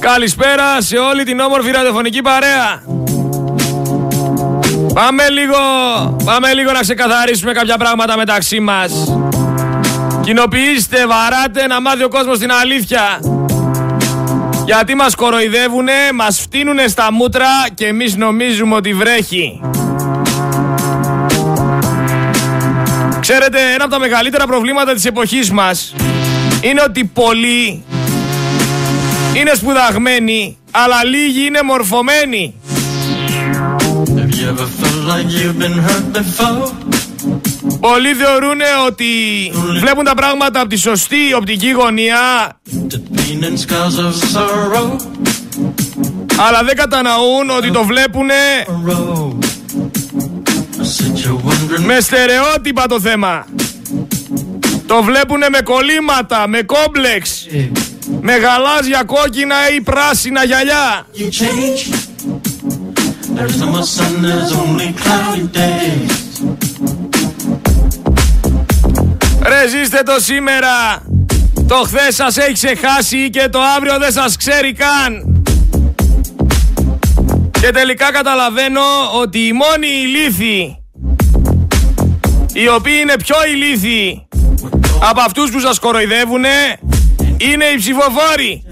Καλησπέρα σε όλη την όμορφη ραδιοφωνική παρέα. Πάμε λίγο, πάμε λίγο να ξεκαθαρίσουμε κάποια πράγματα μεταξύ μας. Κοινοποιήστε, βαράτε, να μάθει ο κόσμος την αλήθεια. Γιατί μας κοροϊδεύουνε, μας φτύνουνε στα μούτρα και εμείς νομίζουμε ότι βρέχει. Ξέρετε, ένα από τα μεγαλύτερα προβλήματα της εποχής μας είναι ότι πολλοί είναι σπουδαγμένοι, αλλά λίγοι είναι μορφωμένοι. Πολλοί θεωρούν ότι βλέπουν τα πράγματα από τη σωστή οπτική γωνία αλλά δεν καταναούν ότι το βλέπουν με στερεότυπα το θέμα. Το βλέπουνε με κολλήματα, με κόμπλεξ, με γαλάζια, κόκκινα ή πράσινα γυαλιά. Ρε ζήστε το σήμερα. Το χθες σας έχει ξεχάσει Και το αύριο δεν σας ξέρει καν. Και τελικά καταλαβαίνω Ότι οι μόνοι ηλίθιοι Οι οποίοι είναι πιο ηλίθιοι Από αυτούς που σας κοροϊδεύουνε Είναι οι ψηφοφόροι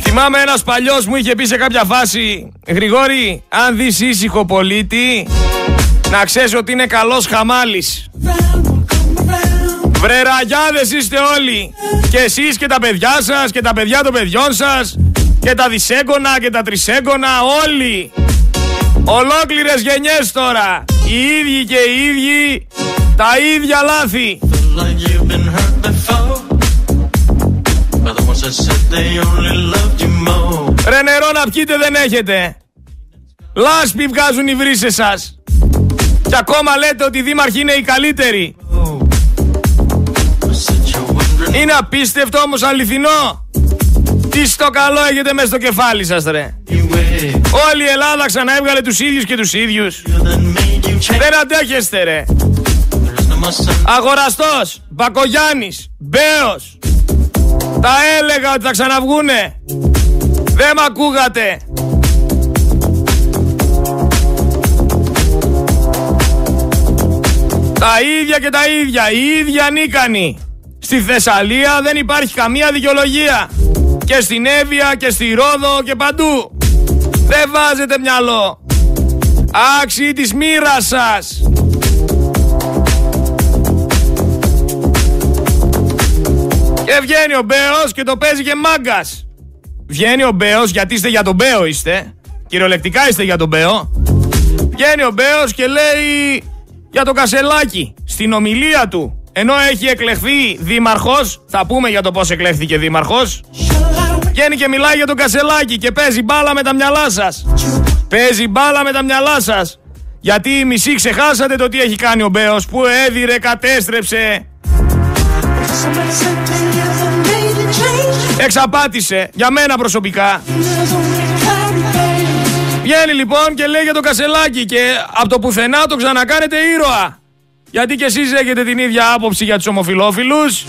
Θυμάμαι ένας παλιός μου είχε πει σε κάποια φάση Γρηγόρη, αν δεις ήσυχο πολίτη Να ξέρεις ότι είναι καλός χαμάλης Βρεραγιάδες είστε όλοι Και εσείς και τα παιδιά σας Και τα παιδιά των παιδιών σας Και τα δισέγγωνα και τα τρισέγγωνα Όλοι Ολόκληρες γενιές τώρα Οι ίδιοι και οι ίδιοι Τα ίδια λάθη Ρε νερό να πιείτε δεν έχετε. Λάσπη βγάζουν οι βρύσες σας. Και ακόμα λέτε ότι οι δήμαρχοι είναι οι καλύτεροι. Είναι απίστευτο όμως αληθινό. Τι στο καλό έχετε μέσα στο κεφάλι σας ρε. Όλη η Ελλάδα ξανά έβγαλε τους ίδιους και τους ίδιους. Δεν αντέχεστε ρε. Αγοραστός, Μπακογιάννης, Μπέος, τα έλεγα ότι θα ξαναβγούνε. Δεν μ' ακούγατε. Τα ίδια και τα ίδια, οι ίδιοι ανίκανοι. Στη Θεσσαλία δεν υπάρχει καμία δικαιολογία. Και στην Εύβοια και στη Ρόδο και παντού. Δεν βάζετε μυαλό. Άξιοι της μοίρας σας. Και βγαίνει ο Μπέος και το παίζει και μάγκας. Βγαίνει ο Μπέος, γιατί είστε για τον Μπέο είστε. Κυριολεκτικά είστε για τον Μπέο. Βγαίνει ο Μπέος και λέει για το Κασελάκι στην ομιλία του. Ενώ έχει εκλεχθεί δήμαρχος, θα πούμε για το πώς εκλέχθηκε δήμαρχος. Βγαίνει και μιλάει για τον Κασελάκι και παίζει μπάλα με τα μυαλά σας. Παίζει μπάλα με τα μυαλά σας. Γιατί οι μισοί ξεχάσατε το τι έχει κάνει ο Μπέος που έδιρε, κατέστρεψε, Εξαπάτησε για μένα προσωπικά. Βγαίνει λοιπόν και λέει για το Κασελάκι και από το πουθενά το ξανακάνετε ήρωα. Γιατί και εσείς έχετε την ίδια άποψη για τους ομοφιλόφιλους.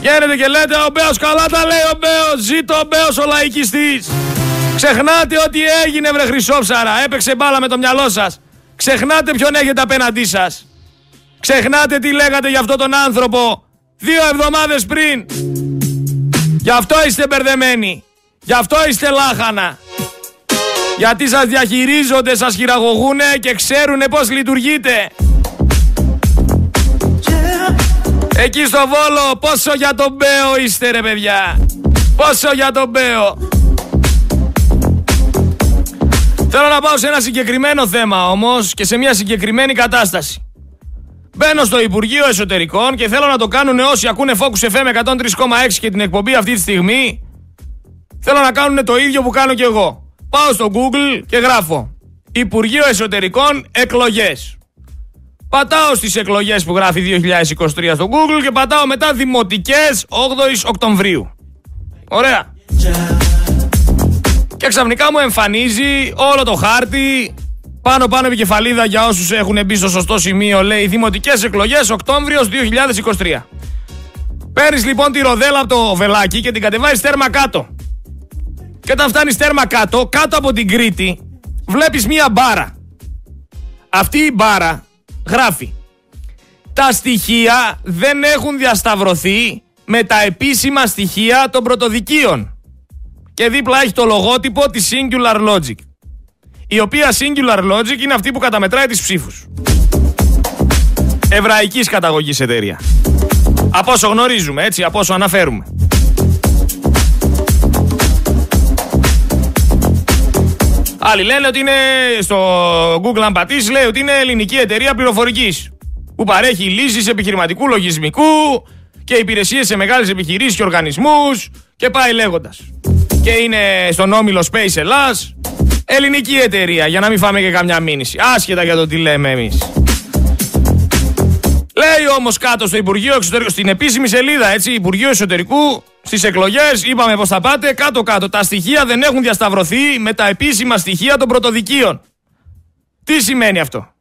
Βγαίνετε και λέτε ο Μπέος καλά τα λέει ο Μπέος, ζήτω ο Μπέος ο λαϊκιστής. Ξεχνάτε ότι έγινε βρε χρυσόψαρα, έπαιξε μπάλα με το μυαλό σας. Ξεχνάτε ποιον έχετε απέναντί σας. Ξεχνάτε τι λέγατε για αυτόν τον άνθρωπο δύο εβδομάδες πριν. Γι' αυτό είστε μπερδεμένοι. Γι' αυτό είστε λάχανα. Γιατί σας διαχειρίζονται, σας χειραγωγούνε και ξέρουνε πώς λειτουργείτε. Εκεί στο Βόλο πόσο για τον Μπέο είστε ρε παιδιά. Πόσο για τον Μπέο. Θέλω να πάω σε ένα συγκεκριμένο θέμα όμως και σε μια συγκεκριμένη κατάσταση. Μπαίνω στο Υπουργείο Εσωτερικών και θέλω να το κάνουν όσοι ακούνε Focus FM 103,6 και την εκπομπή αυτή τη στιγμή. Θέλω να κάνουν το ίδιο που κάνω και εγώ. Πάω στο Google και γράφω Υπουργείο Εσωτερικών Εκλογές. Πατάω στις εκλογές που γράφει 2023 στο Google και πατάω μετά Δημοτικές 8 Οκτωβρίου. Ωραία. Και ξαφνικά μου εμφανίζει όλο το χάρτη πάνω πάνω επικεφαλίδα για όσους έχουν μπει στο σωστό σημείο λέει Δημοτικές εκλογές Οκτώβριος 2023. Παίρνεις λοιπόν τη ροδέλα από το βελάκι και την κατεβάζεις τέρμα κάτω. Και όταν φτάνεις τέρμα κάτω, κάτω από την Κρήτη, βλέπεις μία μπάρα. Αυτή η μπάρα γράφει τα στοιχεία δεν έχουν διασταυρωθεί με τα επίσημα στοιχεία των πρωτοδικείων. Και δίπλα έχει το λογότυπο της Singular Logic. Η οποία Singular Logic είναι αυτή που καταμετράει τις ψήφους. Εβραϊκής καταγωγής εταιρεία. Από όσο γνωρίζουμε, έτσι, από όσο αναφέρουμε. Άλλοι λένε ότι είναι στο Google αν πατήσεις λέει ότι είναι ελληνική εταιρεία πληροφορικής που παρέχει λύσεις επιχειρηματικού λογισμικού και υπηρεσίες σε μεγάλες επιχειρήσεις και οργανισμούς και πάει λέγοντας. Και είναι στον όμιλο Space Ελλάς, ελληνική εταιρεία για να μην φάμε και καμιά μήνυση. Άσχετα για το τι λέμε εμείς. Λέει όμως κάτω στο Υπουργείο Εξωτερικού, στην επίσημη σελίδα, έτσι, Υπουργείο Εσωτερικού, στις εκλογές, είπαμε πως θα πάτε, κάτω-κάτω. Τα στοιχεία δεν έχουν διασταυρωθεί με τα επίσημα στοιχεία των πρωτοδικείων. Τι σημαίνει αυτό;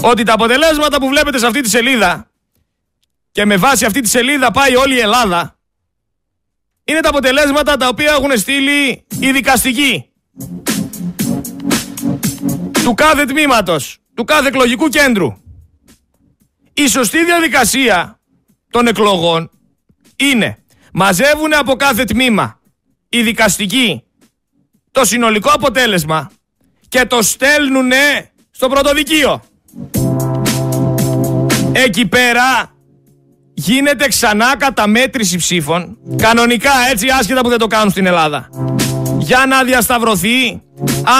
Ότι τα αποτελέσματα που βλέπετε σε αυτή τη σελίδα και με βάση αυτή τη σελίδα πάει όλη η Ελλάδα είναι τα αποτελέσματα τα οποία έχουν στείλει οι δικαστικοί του κάθε τμήματος, του κάθε εκλογικού κέντρου. Η σωστή διαδικασία των εκλογών είναι μαζεύουν από κάθε τμήμα οι δικαστικοί το συνολικό αποτέλεσμα και το στέλνουν στο πρωτοδικείο. Εκεί πέρα γίνεται ξανά καταμέτρηση ψήφων. Κανονικά έτσι άσχετα που δεν το κάνουν στην Ελλάδα. Για να διασταυρωθεί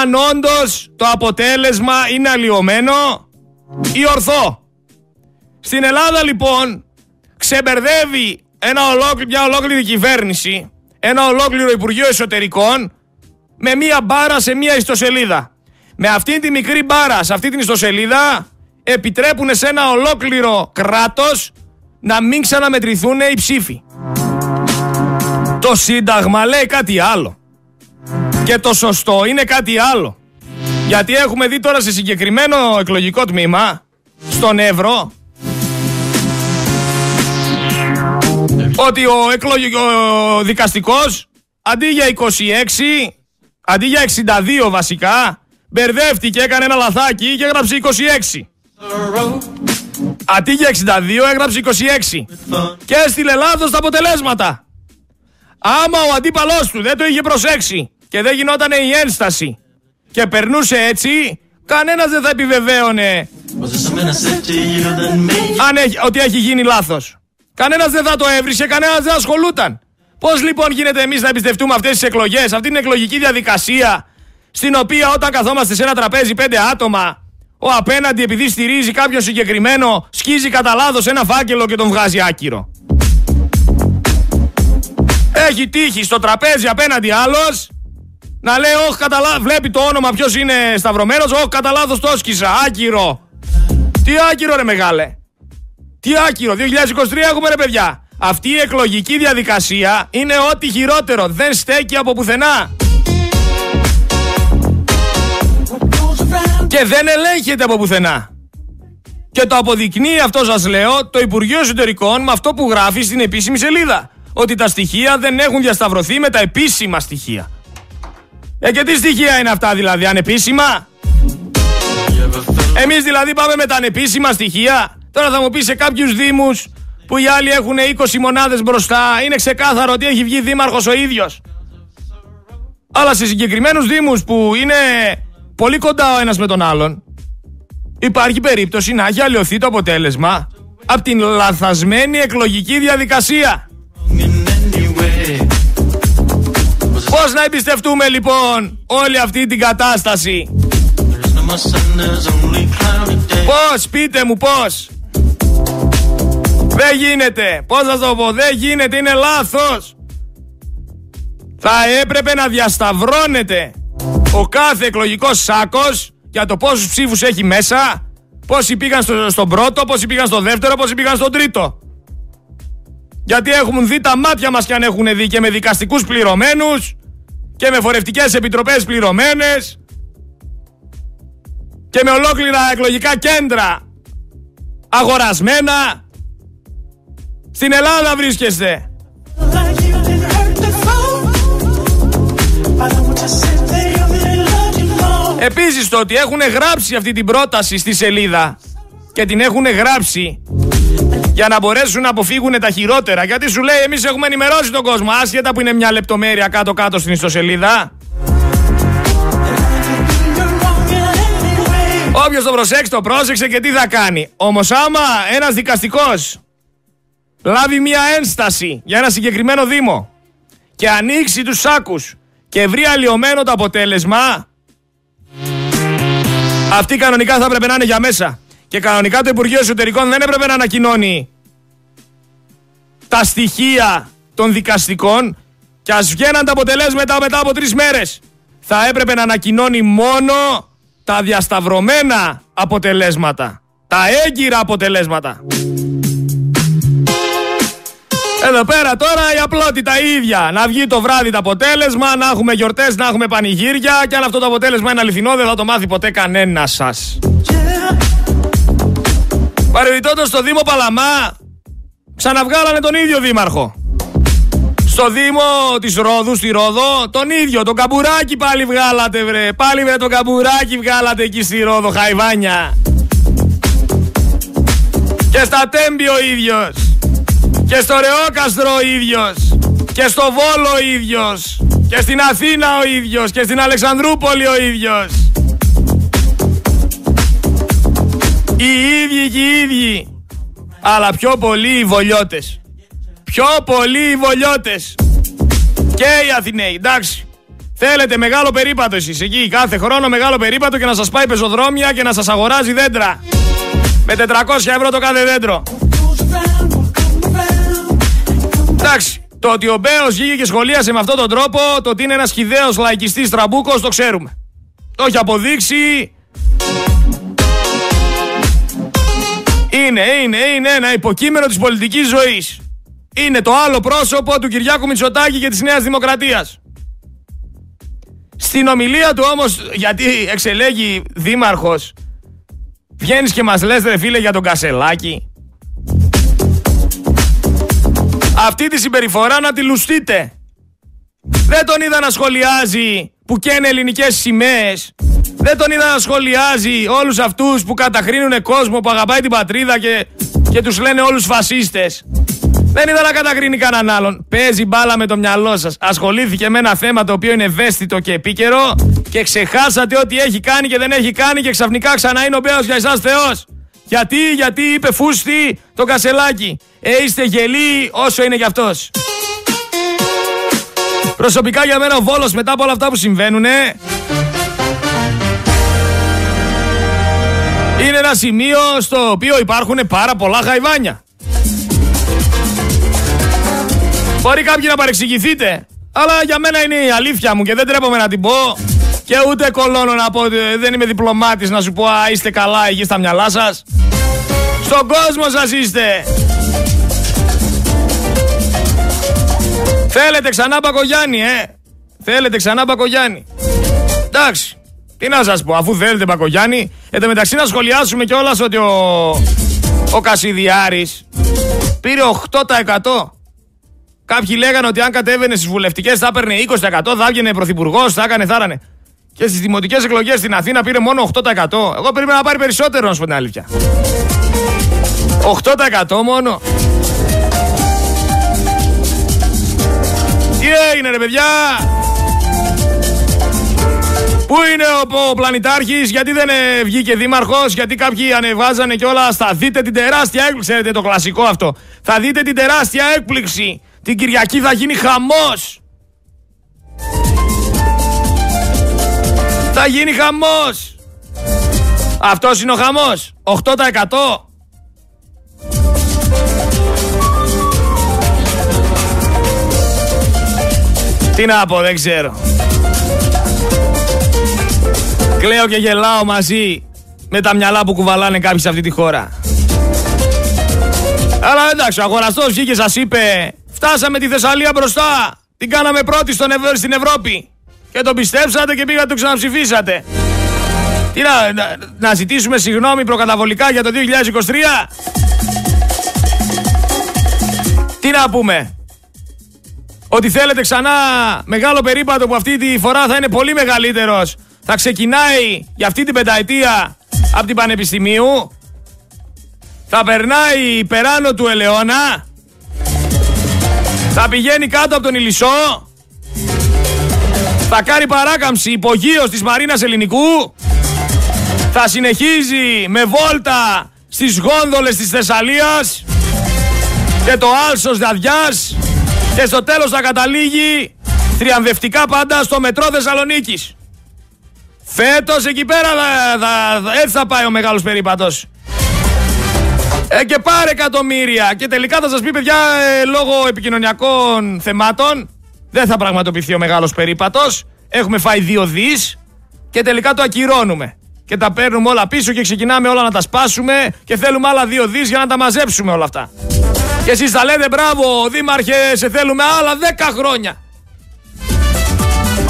αν όντως το αποτέλεσμα είναι αλλοιωμένο ή ορθό. Στην Ελλάδα λοιπόν ξεμπερδεύει ένα μια ολόκληρη κυβέρνηση, ένα ολόκληρο Υπουργείο Εσωτερικών με μία μπάρα σε μία ιστοσελίδα. Με αυτή τη μικρή μπάρα σε αυτή την ιστοσελίδα επιτρέπουν σε ένα ολόκληρο κράτος να μην ξαναμετρηθούν οι ψήφοι. Το Σύνταγμα λέει κάτι άλλο. Και το σωστό είναι κάτι άλλο. Γιατί έχουμε δει τώρα σε συγκεκριμένο εκλογικό τμήμα, στον Εύρο, ότι ο εκλογικό δικαστικός αντί για 26, αντί για 62 βασικά, μπερδεύτηκε, έκανε ένα λαθάκι και έγραψε 26. Αντί για 62 έγραψε 26 και έστειλε λάθος τα αποτελέσματα. Άμα ο αντίπαλός του δεν το είχε προσέξει και δεν γινόταν η ένσταση και περνούσε έτσι, κανένας δεν θα επιβεβαίωνε αν έχει, ότι έχει γίνει λάθος. Κανένας δεν θα το έβρισε, κανένας δεν ασχολούταν. Πώς λοιπόν γίνεται εμείς να εμπιστευτούμε αυτές τις εκλογές, αυτή την εκλογική διαδικασία στην οποία όταν καθόμαστε σε ένα τραπέζι πέντε άτομα, ο απέναντι επειδή στηρίζει κάποιον συγκεκριμένο, σκίζει κατά λάθος ένα φάκελο και τον βγάζει άκυρο. Έχει τύχει στο τραπέζι απέναντι άλλος να λέει: Όχι, κατά βλέπει το όνομα ποιος είναι σταυρωμένος. Όχι, κατά λάθος το σκίσα. Άκυρο. Τι άκυρο, ρε μεγάλε. Τι άκυρο. 2023 έχουμε, ρε παιδιά. Αυτή η εκλογική διαδικασία είναι ό,τι χειρότερο. Δεν στέκει από πουθενά. και δεν ελέγχεται από πουθενά. Και το αποδεικνύει αυτό σας λέω το Υπουργείο Εσωτερικών με αυτό που γράφει στην επίσημη σελίδα. Ότι τα στοιχεία δεν έχουν διασταυρωθεί με τα επίσημα στοιχεία. Ε, και τι στοιχεία είναι αυτά δηλαδή, ανεπίσημα; Εμείς δηλαδή πάμε με τα ανεπίσημα στοιχεία. Τώρα θα μου πεις σε κάποιους δήμους που οι άλλοι έχουν 20 μονάδες μπροστά, είναι ξεκάθαρο ότι έχει βγει δήμαρχος ο ίδιος. Αλλά σε συγκεκριμένους δήμους που είναι πολύ κοντά ο ένας με τον άλλον, υπάρχει περίπτωση να έχει αλλοιωθεί το αποτέλεσμα από την λαθασμένη εκλογική διαδικασία. Πώς να εμπιστευτούμε λοιπόν όλη αυτή την κατάσταση; Πώς, πείτε μου πώς; Δεν γίνεται. Πώς θα το πω, δεν γίνεται, είναι λάθος. Θα έπρεπε να διασταυρώνεται ο κάθε εκλογικός σάκος για το πόσους ψήφους έχει μέσα, πόσοι πήγαν στο, στον πρώτο, πόσοι πήγαν στο δεύτερο, πόσοι πήγαν στον τρίτο. Γιατί έχουν δει τα μάτια μας και αν έχουν δει και με δικαστικούς πληρωμένους και με φορευτικές επιτροπές πληρωμένες και με ολόκληρα εκλογικά κέντρα αγορασμένα Στην Ελλάδα βρίσκεστε. Επίσης το ότι έχουν γράψει αυτή την πρόταση στη σελίδα και την έχουν γράψει για να μπορέσουν να αποφύγουν τα χειρότερα. Γιατί σου λέει εμείς έχουμε ενημερώσει τον κόσμο άσχετα που είναι μια λεπτομέρεια κάτω-κάτω στην ιστοσελίδα. Όποιος το προσέξει το πρόσεξε και τι θα κάνει. Όμως άμα ένας δικαστικός λάβει μια ένσταση για ένα συγκεκριμένο δήμο και ανοίξει τους σάκους και βρει αλλοιωμένο το αποτέλεσμα αυτή κανονικά θα έπρεπε να είναι για μέσα. Και κανονικά το Υπουργείο Εσωτερικών δεν έπρεπε να ανακοινώνει τα στοιχεία των δικαστικών και ας βγαίναν τα αποτελέσματα μετά από τρεις μέρες. Θα έπρεπε να ανακοινώνει μόνο τα διασταυρωμένα αποτελέσματα. Τα έγκυρα αποτελέσματα. Εδώ πέρα τώρα η απλότητα η ίδια. Να βγει το βράδυ το αποτέλεσμα, να έχουμε γιορτές, να έχουμε πανηγύρια και αν αυτό το αποτέλεσμα είναι αληθινό δεν θα το μάθει ποτέ κανένας σας. Παρεμπιπτόντως στο Δήμο Παλαμά ξαναβγάλανε τον ίδιο δήμαρχο. Στο Δήμο της Ρόδου, στη Ρόδο, τον ίδιο, τον καμπουράκι πάλι βγάλατε βρε. Πάλι βρε τον καμπουράκι βγάλατε εκεί στη Ρόδο, χαϊβάνια. Και στα Τέμπη ο ίδιος. Και στο Ρεόκαστρο ο ίδιος. Και στο Βόλο ο ίδιος. Και στην Αθήνα ο ίδιος. Και στην Αλεξανδρούπολη ο ίδιος. Οι ίδιοι και οι ίδιοι. Αλλά πιο πολλοί οι Βολιώτες. Πιο πολλοί οι Βολιώτες. Και οι Αθηναίοι, εντάξει. Θέλετε μεγάλο περίπατο εσείς εκεί, κάθε χρόνο μεγάλο περίπατο και να σας πάει πεζοδρόμια και να σας αγοράζει δέντρα. Με 400 ευρώ το κάθε δέντρο. Εντάξει, το ότι ο Μπέος βγήκε και σχολίασε με αυτόν τον τρόπο, το ότι είναι ένας χυδαίος λαϊκιστής τραμπούκος, το ξέρουμε. Το έχει αποδείξει. Είναι, είναι, είναι ένα υποκείμενο της πολιτικής ζωής. Είναι το άλλο πρόσωπο του Κυριάκου Μητσοτάκη και της Νέας Δημοκρατίας. Στην ομιλία του όμως, γιατί εξελέγει δήμαρχος, βγαίνεις και μας λες ρε φίλε για τον Κασελάκη. Αυτή τη συμπεριφορά να τη λουστείτε. Δεν τον είδα να σχολιάζει που καίνε ελληνικές σημαίες. Δεν τον είδα να σχολιάζει όλους αυτούς που καταχρύνουν κόσμο που αγαπάει την πατρίδα και, και τους λένε όλους φασίστες. Δεν είδα να κατακρίνει κανέναν άλλον. Παίζει μπάλα με το μυαλό σας. Ασχολήθηκε με ένα θέμα το οποίο είναι ευαίσθητο και επίκαιρο και ξεχάσατε ό,τι έχει κάνει και δεν έχει κάνει και ξαφνικά ξανά είναι ο Μπέος για εσάς Θεός. Γιατί, γιατί είπε φούστη το κασελάκι. Ε, είστε γελοί όσο είναι κι αυτός. Προσωπικά για μένα ο Βόλος μετά από όλα αυτά που συμβαίνουν είναι ένα σημείο στο οποίο υπάρχουν πάρα πολλά χαϊβάνια. Μπορεί κάποιοι να παρεξηγηθείτε, αλλά για μένα είναι η αλήθεια μου και δεν τρέπομαι να την πω και ούτε κολώνω να πω ότι δεν είμαι διπλωμάτης να σου πω α, είστε καλά εκεί στα μυαλά σας. Στον κόσμο σας είστε. Θέλετε ξανά Μπακογιάννη, ε. Θέλετε ξανά Μπακογιάννη. Εντάξει. Τι να σας πω, αφού θέλετε Μπακογιάννη. Εν τω μεταξύ να σχολιάσουμε κιόλας ότι ο, ο Κασιδιάρης πήρε 8%. Κάποιοι λέγανε ότι αν κατέβαινε στις βουλευτικές θα έπαιρνε 20%, θα έβγαινε πρωθυπουργός, θα έκανε, θα Και στις δημοτικές εκλογές στην Αθήνα πήρε μόνο 8%. Εγώ περίμενα να πάρει περισσότερο, να σου πω την αλήθεια. 8% μόνο. Τι έγινε ρε παιδιά. Πού είναι ο, ο πλανητάρχης, γιατί δεν ε, βγήκε δήμαρχος, γιατί κάποιοι ανεβάζανε κιόλα. Θα δείτε την τεράστια έκπληξη, ξέρετε το κλασικό αυτό. Θα δείτε την τεράστια έκπληξη. Την Κυριακή θα γίνει χαμός. Θα γίνει χαμός. Αυτός είναι ο χαμός. 8%. Τι να πω, δεν ξέρω. Κλαίω και γελάω μαζί με τα μυαλά που κουβαλάνε κάποιοι σε αυτή τη χώρα. Αλλά εντάξει, ο αγοραστός βγήκε σας είπε Φτάσαμε τη Θεσσαλία μπροστά. Την κάναμε πρώτη στον στην Ευρώπη. Και το πιστέψατε και πήγατε το ξαναψηφίσατε. Τι να, να, να ζητήσουμε συγγνώμη προκαταβολικά για το 2023. Τι να πούμε. Ότι θέλετε ξανά μεγάλο περίπατο που αυτή τη φορά θα είναι πολύ μεγαλύτερος. Θα ξεκινάει για αυτή την πενταετία από την Πανεπιστημίου. Θα περνάει περάνω του Ελαιώνα. Θα πηγαίνει κάτω από τον Ηλισσό. Θα κάνει παράκαμψη υπογείως της Μαρίνας Ελληνικού. Θα συνεχίζει με βόλτα στις γόνδολες της Θεσσαλίας και το άλσος Δαδιάς και στο τέλος θα καταλήγει θριαμβευτικά πάντα στο μετρό Θεσσαλονίκης. Φέτος εκεί πέρα θα, θα, έτσι θα πάει ο μεγάλος περίπατος. Ε, και πάρε εκατομμύρια. Και τελικά θα σας πει παιδιά ε, λόγω επικοινωνιακών θεμάτων δεν θα πραγματοποιηθεί ο μεγάλος περίπατος. Έχουμε φάει δύο δις και τελικά το ακυρώνουμε. Και τα παίρνουμε όλα πίσω και ξεκινάμε όλα να τα σπάσουμε και θέλουμε άλλα δύο δις για να τα μαζέψουμε όλα αυτά. Και εσείς θα λέτε μπράβο δήμαρχε σε θέλουμε άλλα 10 χρόνια.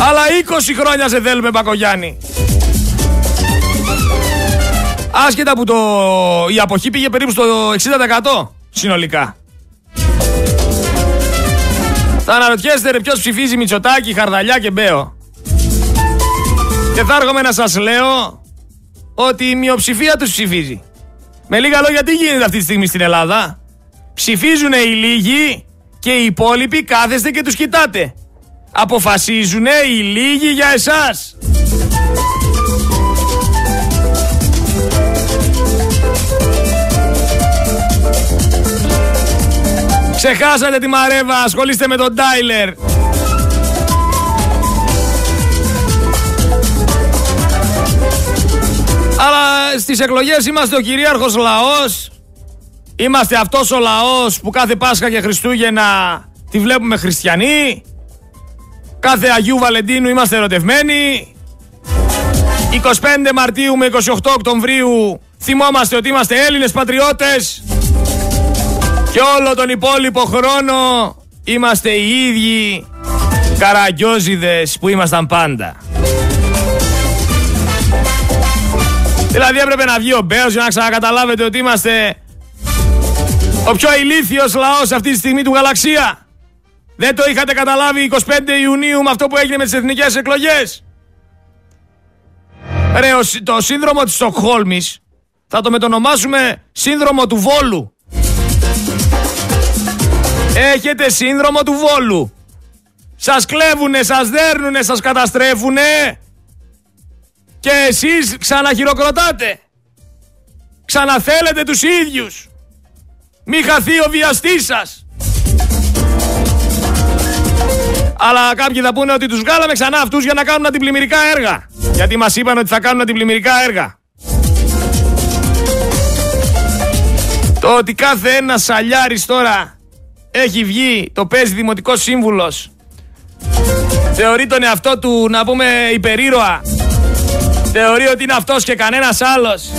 Άλλα 20 χρόνια σε θέλουμε Μπακογιάννη. Άσχετα που το... η αποχή πήγε περίπου στο 60% συνολικά. Θα αναρωτιέστε ρε ποιος ψηφίζει Μητσοτάκη, Χαρδαλιά και Μπέο. Και θα έρχομαι να σας λέω ότι η μειοψηφία τους ψηφίζει. Με λίγα λόγια τι γίνεται αυτή τη στιγμή στην Ελλάδα; Ψηφίζουν οι λίγοι και οι υπόλοιποι κάθεστε και τους κοιτάτε. Αποφασίζουν οι λίγοι για εσάς. Ξεχάσατε τη Μαρέβα, ασχολείστε με τον Τάιλερ. Αλλά στις εκλογές είμαστε ο κυρίαρχος λαός. Είμαστε αυτός ο λαός που κάθε Πάσχα και Χριστούγεννα τη βλέπουμε χριστιανοί. Κάθε Αγίου Βαλεντίνου είμαστε ερωτευμένοι. 25 Μαρτίου με 28 Οκτωβρίου θυμόμαστε ότι είμαστε Έλληνες πατριώτες. Και όλο τον υπόλοιπο χρόνο είμαστε οι ίδιοι καραγκιόζιδες που ήμασταν πάντα. Δηλαδή έπρεπε να βγει ο Μπέος για να ξανακαταλάβετε ότι είμαστε ο πιο ηλίθιος λαός αυτή τη στιγμή του γαλαξία. Δεν το είχατε καταλάβει 25 Ιουνίου με αυτό που έγινε με τις εθνικές εκλογές. Ρε, το σύνδρομο της Στοκχόλμης θα το μετονομάσουμε σύνδρομο του Βόλου. Έχετε σύνδρομο του Βόλου. Σας κλέβουνε, σας δέρνουνε, σας καταστρέφουνε και εσείς ξαναχειροκροτάτε. Ξαναθέλετε τους ίδιους. Μη χαθεί ο βιαστής σας. Αλλά κάποιοι θα πούνε ότι τους βγάλαμε ξανά αυτούς για να κάνουν αντιπλημμυρικά έργα. Γιατί μας είπαν ότι θα κάνουν αντιπλημμυρικά έργα. Το ότι κάθε ένας σαλιάρης τώρα έχει βγει, το παίζει δημοτικός σύμβουλος. Θεωρεί τον εαυτό του να πούμε υπερήρωα. Θεωρεί ότι είναι αυτός και κανένας άλλος.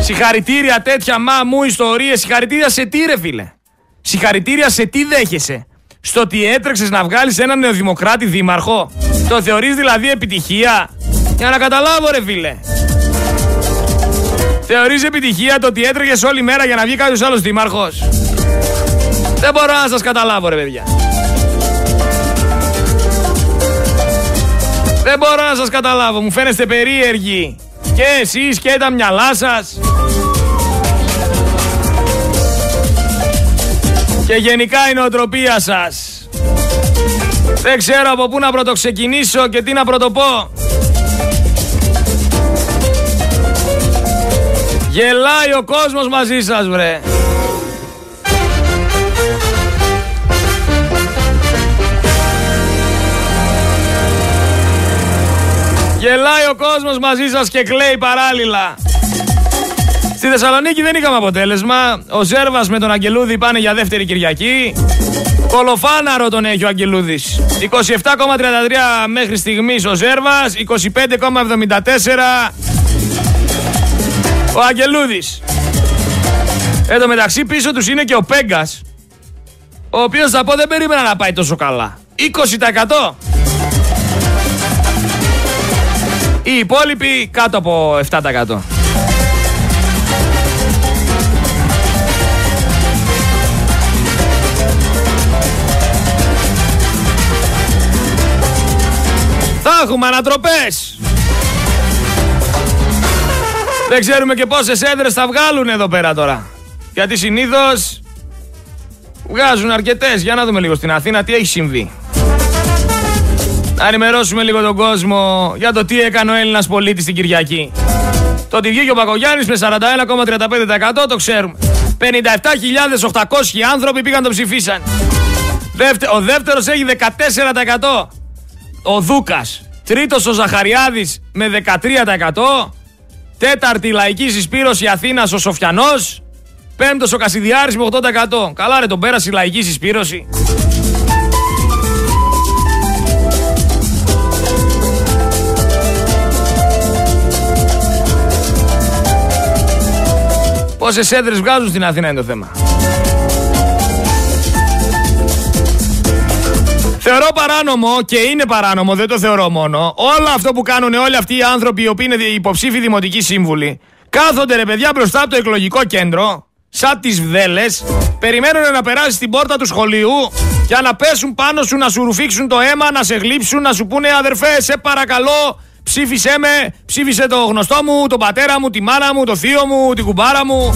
Συγχαρητήρια τέτοια μα μου ιστορίες. Συγχαρητήρια σε τι ρε φίλε; Συγχαρητήρια σε τι δέχεσαι; Στο ότι έτρεξες να βγάλεις έναν νεοδημοκράτη δήμαρχο. Το θεωρείς δηλαδή επιτυχία; Για να καταλάβω ρε φίλε. Θεωρείς επιτυχία το ότι έτρεγες όλη μέρα για να βγει κάποιος άλλος δήμαρχος; Δεν μπορώ να σας καταλάβω ρε παιδιά. Δεν μπορώ να σας καταλάβω. Μου φαίνεστε περίεργοι. Και εσείς και τα μυαλά σας. Και γενικά η νοοτροπία σας. Δεν ξέρω από πού να πρωτοξεκινήσω και τι να πρωτοπώ. Γελάει ο κόσμος μαζί σας βρε. Γελάει ο κόσμος μαζί σας και κλαίει παράλληλα. Στη Θεσσαλονίκη δεν είχαμε αποτέλεσμα. Ο Ζέρβας με τον Αγγελούδη πάνε για δεύτερη Κυριακή. Κολοφάναρο τον έχει ο Αγγελούδης. 27,33 μέχρι στιγμής ο Ζέρβας. 25,74 ο Αγγελούδης. Εν τω μεταξύ πίσω τους είναι και ο Πέγκας. Ο οποίος θα πω δεν περίμενα να πάει τόσο καλά. 20%. Οι υπόλοιποι κάτω από 7%. Έχουμε ανατροπές. Δεν ξέρουμε και πόσες έδρες θα βγάλουν εδώ πέρα τώρα. Γιατί συνήθως βγάζουν αρκετές. Για να δούμε λίγο στην Αθήνα τι έχει συμβεί. Να ενημερώσουμε λίγο τον κόσμο για το τι έκανε ο Έλληνας πολίτης την Κυριακή. Το ότι βγήκε ο Πακογιάννης με 41,35% το ξέρουμε. 57.800 άνθρωποι πήγαν το ψηφίσαν. Ο δεύτερος έχει 14%. Ο Δούκας. Τρίτος ο Ζαχαριάδης με 13%. Τέταρτη λαϊκή συσπήρωση Αθήνας ο Σοφιανός. Πέμπτος ο Κασιδιάρης με 8%. Καλά ρε τον πέρασε η λαϊκή συσπήρωση. Πόσες έδρες βγάζουν στην Αθήνα είναι το θέμα. Θεωρώ παράνομο και είναι παράνομο, δεν το θεωρώ μόνο. Όλο αυτό που κάνουν όλοι αυτοί οι άνθρωποι οι οποίοι είναι υποψήφοι δημοτικοί σύμβουλοι, κάθονται ρε παιδιά μπροστά από το εκλογικό κέντρο, σαν τις βδέλες, περιμένουν να περάσει στην πόρτα του σχολείου για να πέσουν πάνω σου, να σου ρουφήξουν το αίμα, να σε γλύψουν, να σου πούνε αδερφέ, σε παρακαλώ, ψήφισέ με, ψήφισε το γνωστό μου, τον πατέρα μου, τη μάνα μου, το θείο μου, την κουμπάρα μου.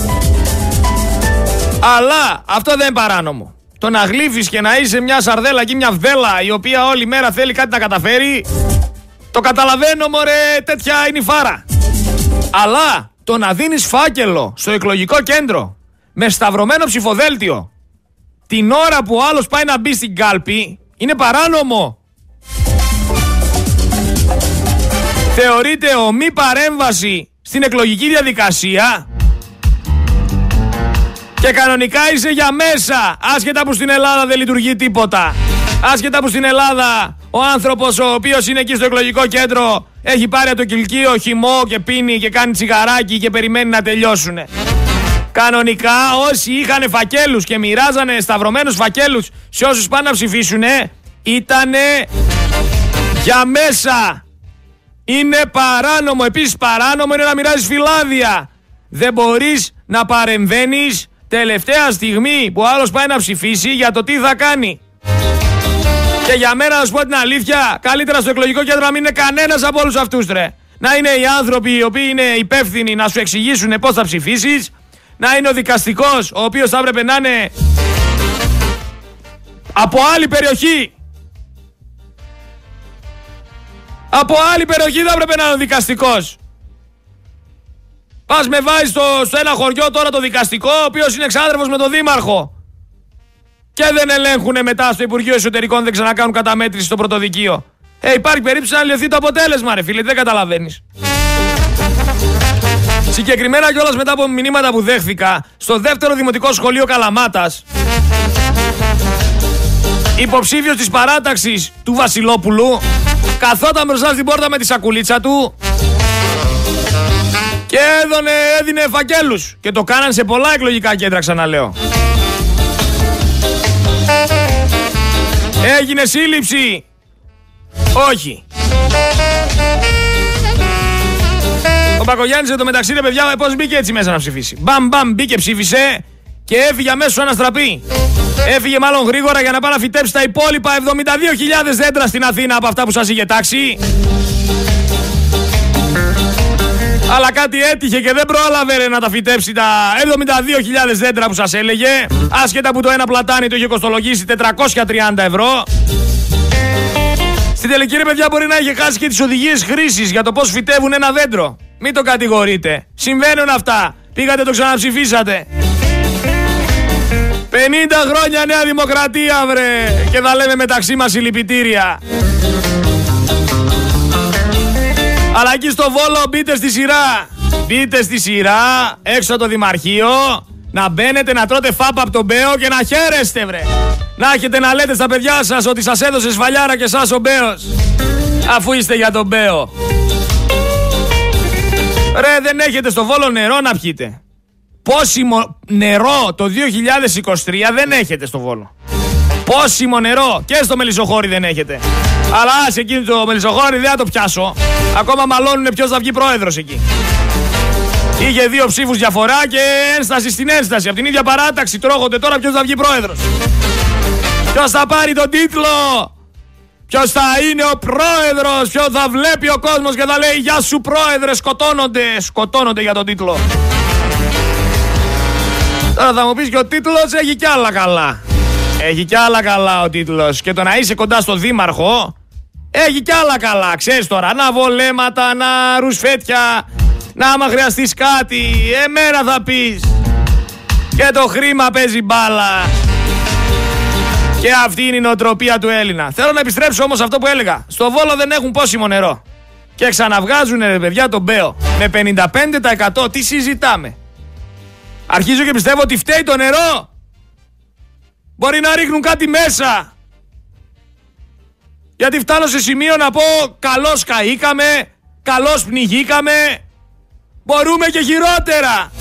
Αλλά αυτό δεν είναι παράνομο. Το να γλύφεις και να είσαι μια σαρδέλα και μια βδέλα η οποία όλη μέρα θέλει κάτι να καταφέρει, το καταλαβαίνω μωρέ τέτοια είναι η φάρα. Αλλά το να δίνεις φάκελο στο εκλογικό κέντρο με σταυρωμένο ψηφοδέλτιο την ώρα που ο άλλος πάει να μπει στην κάλπη είναι παράνομο. Θεωρείται ομή παρέμβαση στην εκλογική διαδικασία και κανονικά είσαι για μέσα. Άσχετα που στην Ελλάδα δεν λειτουργεί τίποτα. Άσχετα που στην Ελλάδα ο άνθρωπος ο οποίος είναι εκεί στο εκλογικό κέντρο έχει πάρει από το κυλκείο χυμό και πίνει και κάνει τσιγαράκι και περιμένει να τελειώσουν. Κανονικά όσοι είχαν φακέλους και μοιράζανε σταυρωμένους φακέλους σε όσους πάνε να ψηφίσουν ήτανε για μέσα. Είναι παράνομο. Επίσης παράνομο είναι να μοιράζεις φυλάδια. Δεν μπορείς να παρεμβαίνεις τελευταία στιγμή που άλλος πάει να ψηφίσει για το τι θα κάνει. Και για μένα να σου πω την αλήθεια, καλύτερα στο εκλογικό κέντρο να μην είναι κανένας από όλους αυτούς τρε. Να είναι οι άνθρωποι οι οποίοι είναι υπεύθυνοι να σου εξηγήσουν πώς θα ψηφίσεις. Να είναι ο δικαστικός ο οποίος θα έπρεπε να είναι από άλλη περιοχή. Από άλλη περιοχή θα έπρεπε να είναι ο δικαστικός. Πας με βάζεις στο, στο ένα χωριό τώρα το δικαστικό, ο οποίος είναι εξάδερφος με τον Δήμαρχο. Και δεν ελέγχουν μετά στο Υπουργείο Εσωτερικών, δεν ξανακάνουν καταμέτρηση στο πρωτοδικείο. Ε, υπάρχει περίπτωση να λυθεί το αποτέλεσμα, ρε φίλε, δεν καταλαβαίνεις. Συγκεκριμένα κιόλας μετά από μηνύματα που δέχθηκα, στο δεύτερο δημοτικό σχολείο Καλαμάτας, υποψήφιος της παράταξης του Βασιλόπουλου, καθόταν μπροστά στην πόρτα με τη σακουλίτσα του και έδωνε, έδινε φακέλους. Και το κάναν σε πολλά εκλογικά κέντρα, ξαναλέω. Έγινε σύλληψη. Όχι. Ο Πακογιάννης εδώ μεταξύ ρε παιδιά πώς μπήκε έτσι μέσα να ψηφίσει. Μπαμ μπαμ μπήκε ψήφισε και έφυγε αμέσως αναστραπή. Έφυγε μάλλον γρήγορα για να πάει να φυτέψει τα υπόλοιπα 72.000 δέντρα στην Αθήνα από αυτά που σας είχε τάξει. Αλλά κάτι έτυχε και δεν πρόλαβε να τα φυτέψει τα 72.000 δέντρα που σας έλεγε. Άσχετα που το ένα πλατάνι το είχε κοστολογήσει 430 ευρώ. Στην τελική ρε παιδιά μπορεί να είχε χάσει και τις οδηγίες χρήσης για το πώς φυτεύουν ένα δέντρο. Μην το κατηγορείτε. Συμβαίνουν αυτά. Πήγατε το ξαναψηφίσατε. 50 χρόνια Νέα Δημοκρατία βρε και θα λέμε μεταξύ μας συλληπιτήρια. Αλλά εκεί στο Βόλο μπείτε στη σειρά. Μπείτε στη σειρά, έξω από το Δημαρχείο, να μπαίνετε να τρώτε φάπα από τον Μπέο και να χαίρεστε βρε. Να έχετε να λέτε στα παιδιά σας ότι σας έδωσε σφαλιάρα και εσάς ο Μπέος. Αφού είστε για τον Μπέο. Ρε δεν έχετε στο Βόλο νερό να πιείτε. Πόσιμο νερό το 2023 δεν έχετε στο Βόλο. Πόσιμο νερό και στο Μελισσοχώρι δεν έχετε. Αλλά σε εκείνο το Μελισσοχώρι δεν θα το πιάσω. Ακόμα μαλώνουν ποιος θα βγει πρόεδρος εκεί. Είχε δύο ψήφους διαφορά και ένσταση στην ένσταση. Από την ίδια παράταξη τρώγονται τώρα ποιος θα βγει πρόεδρος. Ποιος θα πάρει τον τίτλο; Ποιος θα είναι ο πρόεδρος, ποιο θα βλέπει ο κόσμος και θα λέει Γεια σου πρόεδρε, σκοτώνονται. Σκοτώνονται για τον τίτλο. Τώρα θα μου πεις και ο τίτλος έχει κι άλλα καλά. Έχει κι άλλα καλά ο τίτλος. Και το να είσαι κοντά στο δήμαρχο έχει κι άλλα καλά. Ξέρεις τώρα, να βολέματα, να ρουσφέτια, να άμα χρειαστείς κάτι, εμένα θα πεις. Και το χρήμα παίζει μπάλα. Και αυτή είναι η νοοτροπία του Έλληνα. Θέλω να επιστρέψω όμως αυτό που έλεγα. Στο Βόλο δεν έχουν πόσιμο νερό. Και ξαναβγάζουν ρε παιδιά τον Μπέο. Με 55% τι συζητάμε. Αρχίζω και πιστεύω ότι φταίει το νερό. Μπορεί να ρίχνουν κάτι μέσα. Γιατί φτάνω σε σημείο να πω καλώς καήκαμε, καλώς πνιγήκαμε, μπορούμε και χειρότερα.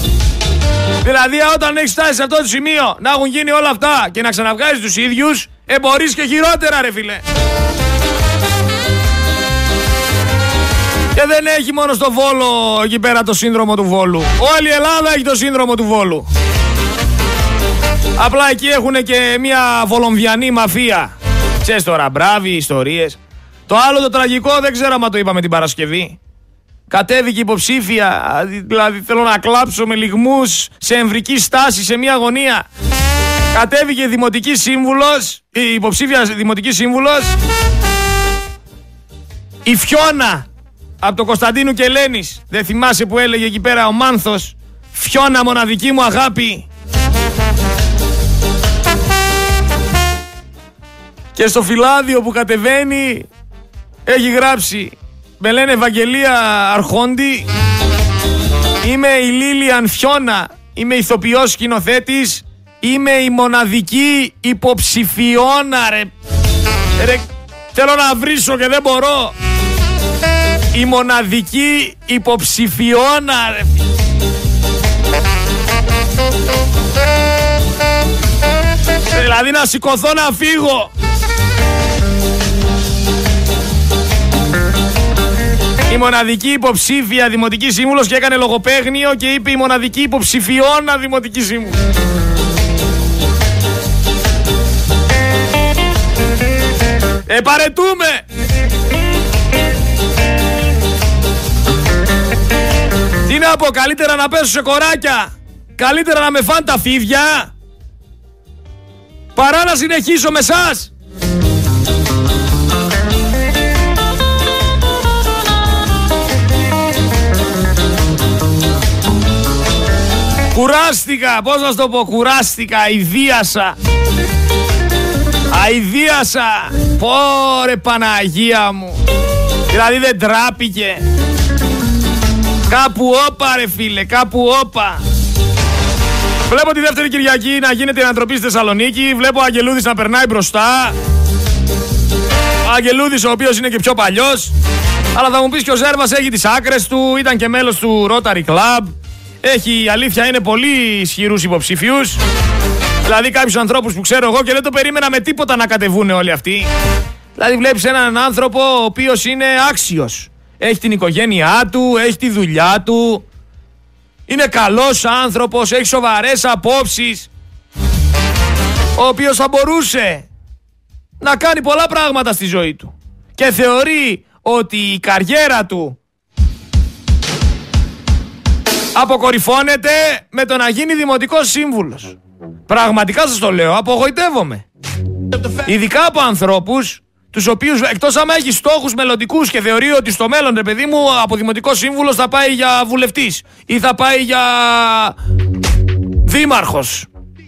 Δηλαδή όταν έχεις φτάσει σε αυτό το σημείο να έχουν γίνει όλα αυτά και να ξαναβγάζεις τους ίδιους, ε μπορείς και χειρότερα ρε φίλε. Και δεν έχει μόνο στο Βόλο εκεί πέρα το σύνδρομο του Βόλου. Όλη η Ελλάδα έχει το σύνδρομο του Βόλου. Απλά εκεί έχουν και μια βολομβιανή μαφία. Ξέρεις τώρα, μπράβοι ιστορίες. Το άλλο το τραγικό δεν ξέρω αν το είπαμε την Παρασκευή. Κατέβηκε υποψήφια, δηλαδή θέλω να κλάψω με λιγμούς σε εμβρική στάση σε μια γωνία. Κατέβηκε δημοτική σύμβουλος, η υποψήφια δημοτική σύμβουλος, η Φιώνα από το Κωνσταντίνου και Ελένης. Δεν θυμάσαι που έλεγε εκεί πέρα ο Μάνθος, Φιώνα μοναδική μου αγάπη. Και στο φυλάδιο που κατεβαίνει έχει γράψει με λένε Ευαγγελία Αρχόντι Είμαι η Λίλιαν Φιώνα Είμαι ηθοποιός σκηνοθέτης Είμαι η μοναδική υποψηφιώνα ρε. ρε Θέλω να βρίσω και δεν μπορώ Η μοναδική υποψηφιώνα ρε. Δηλαδή να σηκωθώ να φύγω η μοναδική υποψήφια δημοτική σύμβουλος και έκανε λογοπαίγνιο και είπε η μοναδική υποψηφιώνα δημοτική σύμβουλος. Επαρετούμε! Τι να πω, καλύτερα να πέσω σε κοράκια, καλύτερα να με φάνε τα φίδια, παρά να συνεχίσω με σας. Κουράστηκα, πώς να το πω, κουράστηκα, αηδίασα. Αηδίασα. Πόρε Παναγία μου. Δηλαδή δεν τράπηκε. Κάπου όπα ρε φίλε, κάπου όπα. Βλέπω τη δεύτερη Κυριακή να γίνεται η ανατροπή στη Θεσσαλονίκη. Βλέπω ο Αγγελούδης να περνάει μπροστά. Ο Αγγελούδης ο οποίος είναι και πιο παλιός. Αλλά θα μου πεις και ο Ζέρβας έχει τις άκρες του, ήταν και μέλος του Rotary Club. Έχει, η αλήθεια είναι, πολύ ισχυρούς υποψήφιου. Δηλαδή κάποιους ανθρώπους που ξέρω εγώ και δεν το περίμενα με τίποτα να κατεβούν όλοι αυτοί. Δηλαδή βλέπεις έναν άνθρωπο ο οποίος είναι άξιος. Έχει την οικογένειά του, έχει τη δουλειά του. Είναι καλός άνθρωπος, έχει σοβαρές απόψεις. Ο οποίος θα μπορούσε να κάνει πολλά πράγματα στη ζωή του. Και θεωρεί ότι η καριέρα του αποκορυφώνεται με το να γίνει δημοτικός σύμβουλος. Πραγματικά σας το λέω, απογοητεύομαι. Ειδικά από ανθρώπους τους οποίους εκτός άμα έχεις στόχους μελλοντικούς και θεωρεί ότι στο μέλλον, ρε παιδί μου, από δημοτικός σύμβουλος θα πάει για βουλευτής ή θα πάει για δήμαρχος.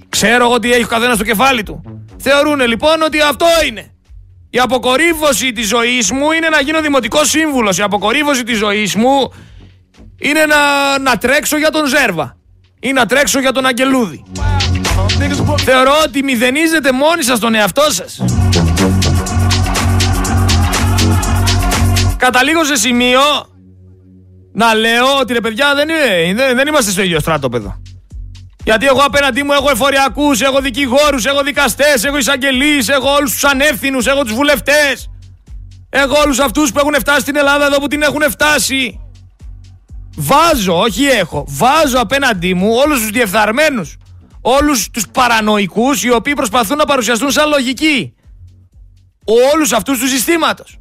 Ξέρω εγώ τι έχει ο καθένας στο κεφάλι του. Θεωρούν λοιπόν ότι αυτό είναι. Η αποκορύφωση της ζωής μου είναι να γίνω δημοτικός σύμβουλος. Η αποκορύφωση της ζωής μου είναι να, να τρέξω για τον Ζέρβα ή να τρέξω για τον Αγγελούδη. Θεωρώ ότι μηδενίζετε μόνοι σας τον εαυτό σας. Καταλήγω σε σημείο να λέω ότι ρε παιδιά δεν, είναι, δεν, δεν είμαστε στο ίδιο στράτοπεδο. Γιατί εγώ απέναντί μου έχω εφοριακούς, έχω δικηγόρους, έχω δικαστές, έχω εισαγγελείς, έχω όλους τους ανεύθυνους, έχω τους βουλευτές. Έχω όλους αυτούς που έχουν φτάσει στην Ελλάδα εδώ που την έχουν φτάσει. Βάζω, όχι έχω, βάζω απέναντί μου όλους τους διεφθαρμένους. Όλους τους παρανοϊκούς οι οποίοι προσπαθούν να παρουσιαστούν σαν λογικοί. όλους αυτούς του συστήματος.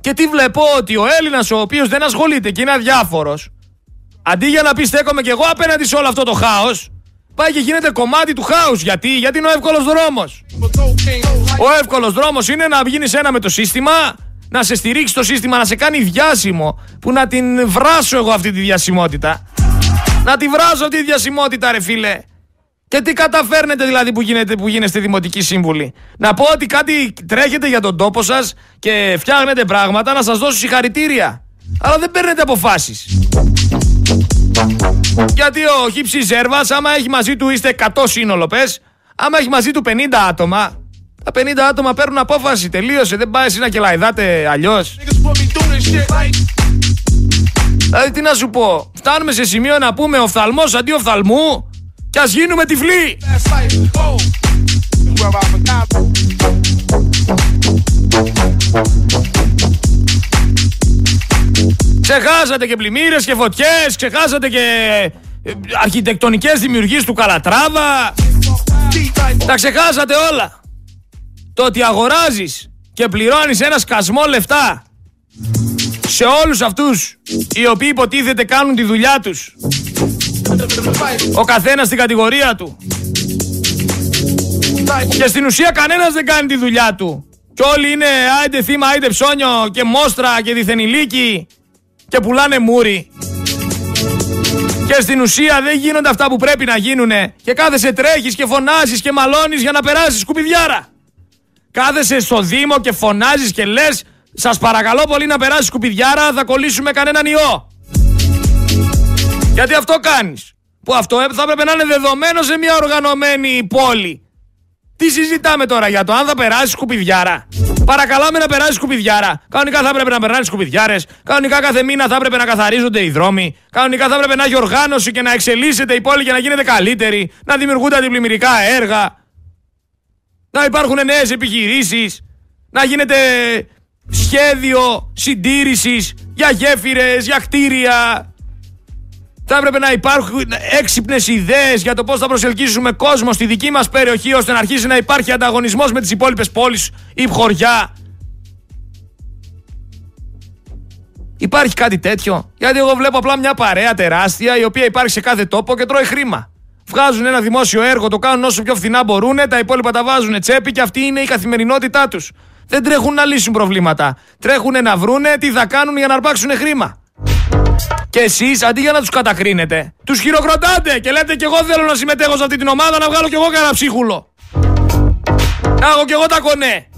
Και τι βλέπω ότι ο Έλληνας ο οποίος δεν ασχολείται και είναι αδιάφορος, αντί για να πει στέκομαι κι εγώ απέναντι σε όλο αυτό το χάος, πάει και γίνεται κομμάτι του χάους. Γιατί, Γιατί είναι ο εύκολος δρόμος. Ο εύκολος δρόμος είναι να βγει ένα με το σύστημα, να σε στηρίξει το σύστημα, να σε κάνει διάσημο, που να την βράσω εγώ αυτή τη διασημότητα. Να τη βράζω αυτή τη διασημότητα ρε φίλε. Και τι καταφέρνετε δηλαδή που, γίνετε, που γίνεστε δημοτικοί σύμβουλοι. Να πω ότι κάτι τρέχετε για τον τόπο σας και φτιάχνετε πράγματα να σας δώσω συγχαρητήρια. Αλλά δεν παίρνετε αποφάσεις. Γιατί ο Χίψη Ζέρβας άμα έχει μαζί του είστε 100 σύνολο πες, άμα έχει μαζί του 50 άτομα, τα 50 άτομα παίρνουν απόφαση. Τελείωσε. Δεν πάει εσύ να κελαϊδάτε αλλιώς. Δηλαδή τι να σου πω. Φτάνουμε σε σημείο να πούμε οφθαλμός αντί οφθαλμού κι ας γίνουμε τυφλοί. Ξεχάσατε και πλημμύρες και φωτιές, ξεχάσατε και ε, αρχιτεκτονικές δημιουργίες του Καλατράβα. Τα ξεχάσατε όλα. Το ότι αγοράζεις και πληρώνεις ένα σκασμό λεφτά σε όλους αυτούς οι οποίοι υποτίθεται κάνουν τη δουλειά τους ο καθένας στην κατηγορία του και στην ουσία κανένας δεν κάνει τη δουλειά του και όλοι είναι άιντε θύμα, άιντε ψώνιο και μόστρα και διθενηλίκη και πουλάνε μούρι. Και στην ουσία δεν γίνονται αυτά που πρέπει να γίνουνε και κάθεσαι τρέχεις και φωνάζεις και μαλώνεις για να περάσεις σκουπιδιάρα κάθεσαι στο Δήμο και φωνάζεις και λες σας παρακαλώ πολύ να περάσει σκουπιδιάρα, θα κολλήσουμε κανέναν ιό. Γιατί αυτό κάνεις. Που αυτό θα έπρεπε να είναι δεδομένο σε μια οργανωμένη πόλη. Τι συζητάμε τώρα για το αν θα περάσει σκουπιδιάρα; Παρακαλάμε να περάσει σκουπιδιάρα. Κανονικά θα έπρεπε να περνάνε σκουπιδιάρες. Κανονικά κάθε μήνα θα έπρεπε να καθαρίζονται οι δρόμοι. Κανονικά θα έπρεπε να έχει οργάνωση και να εξελίσσεται η πόλη και να γίνεται καλύτερη. Να δημιουργούνται αντιπλημμυρικά έργα. Να υπάρχουν νέες επιχειρήσεις. Να γίνεται σχέδιο συντήρησης για γέφυρες, για κτίρια. Θα έπρεπε να υπάρχουν έξυπνες ιδέες για το πώς θα προσελκύσουμε κόσμο στη δική μας περιοχή ώστε να αρχίσει να υπάρχει ανταγωνισμός με τις υπόλοιπες πόλεις ή χωριά. Υπάρχει κάτι τέτοιο; Γιατί εγώ βλέπω απλά μια παρέα τεράστια η οποία υπάρχει σε κάθε τόπο και τρώει χρήμα. Βγάζουν ένα δημόσιο έργο, το κάνουν όσο πιο φθηνά μπορούν, τα υπόλοιπα τα βάζουν τσέπη και αυτή είναι η καθημερινότητά τους. Δεν τρέχουν να λύσουν προβλήματα. Τρέχουν να βρούνε τι θα κάνουν για να αρπάξουν χρήμα. Και εσείς αντί για να τους κατακρίνετε, τους χειροκροτάτε και λέτε κι εγώ θέλω να συμμετέχω σε αυτή την ομάδα να βγάλω κι εγώ κανένα ψίχουλο. Να έχω κι εγώ τα κονέ.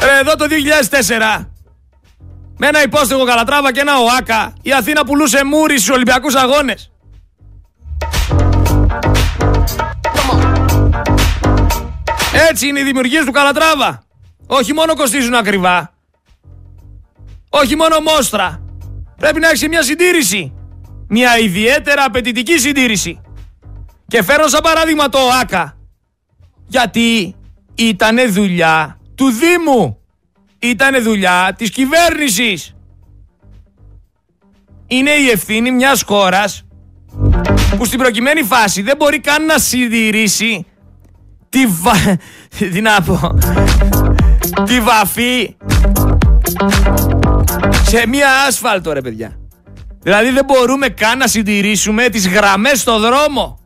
Ρε, εδώ το 2004 με ένα υπόστεγο Καλατράβα και ένα ΟΑΚΑ η Αθήνα πουλούσε μούρι στους Ολυμπιακούς Αγώνες. Έτσι είναι οι δημιουργίες του Καλατράβα. Όχι μόνο κοστίζουν ακριβά. Όχι μόνο μόστρα. Πρέπει να έχεις μια συντήρηση. Μια ιδιαίτερα απαιτητική συντήρηση. Και φέρνω σαν παράδειγμα το ΆΚΑ. Γιατί ήτανε δουλειά του Δήμου. Ήτανε δουλειά της κυβέρνησης. Είναι η ευθύνη μιας χώρας που στην προκειμένη φάση δεν μπορεί καν να συντηρήσει τι βα... Τι να πω... Τη βαφή σε μία άσφαλτο ρε παιδιά. Δηλαδή δεν μπορούμε καν να συντηρήσουμε τις γραμμές στο δρόμο.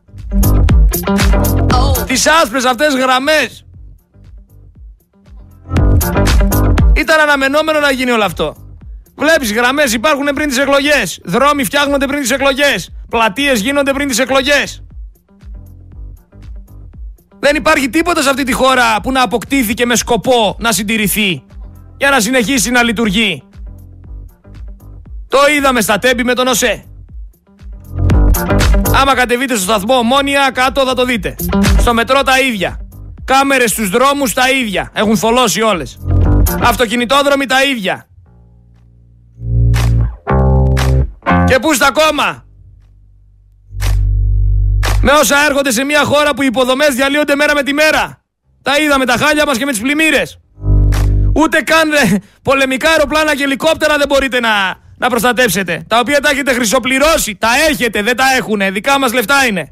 Oh. Τις άσπρες αυτές γραμμές. Ήταν αναμενόμενο να γίνει όλο αυτό. Βλέπεις γραμμές υπάρχουν πριν τις εκλογές. Δρόμοι φτιάχνονται πριν τις εκλογές. Πλατείες γίνονται πριν τις εκλογές. Δεν υπάρχει τίποτα σε αυτή τη χώρα που να αποκτήθηκε με σκοπό να συντηρηθεί για να συνεχίσει να λειτουργεί. Το είδαμε στα τέμπη με τον ΟΣΕ. Άμα κατεβείτε στο σταθμό Ομόνια, κάτω θα το δείτε. Στο μετρό τα ίδια. Κάμερες στους δρόμους τα ίδια. Έχουν θολώσει όλες. Αυτοκινητόδρομοι τα ίδια. Και πού στα κόμμα; Με όσα έρχονται σε μια χώρα που οι υποδομές διαλύονται μέρα με τη μέρα. Τα είδαμε τα χάλια μας και με τις πλημμύρες. Ούτε καν ε, πολεμικά αεροπλάνα και ελικόπτερα δεν μπορείτε να, να προστατεύσετε. Τα οποία τα έχετε χρυσοπληρώσει. Τα έχετε, δεν τα έχουνε. Δικά μας λεφτά είναι.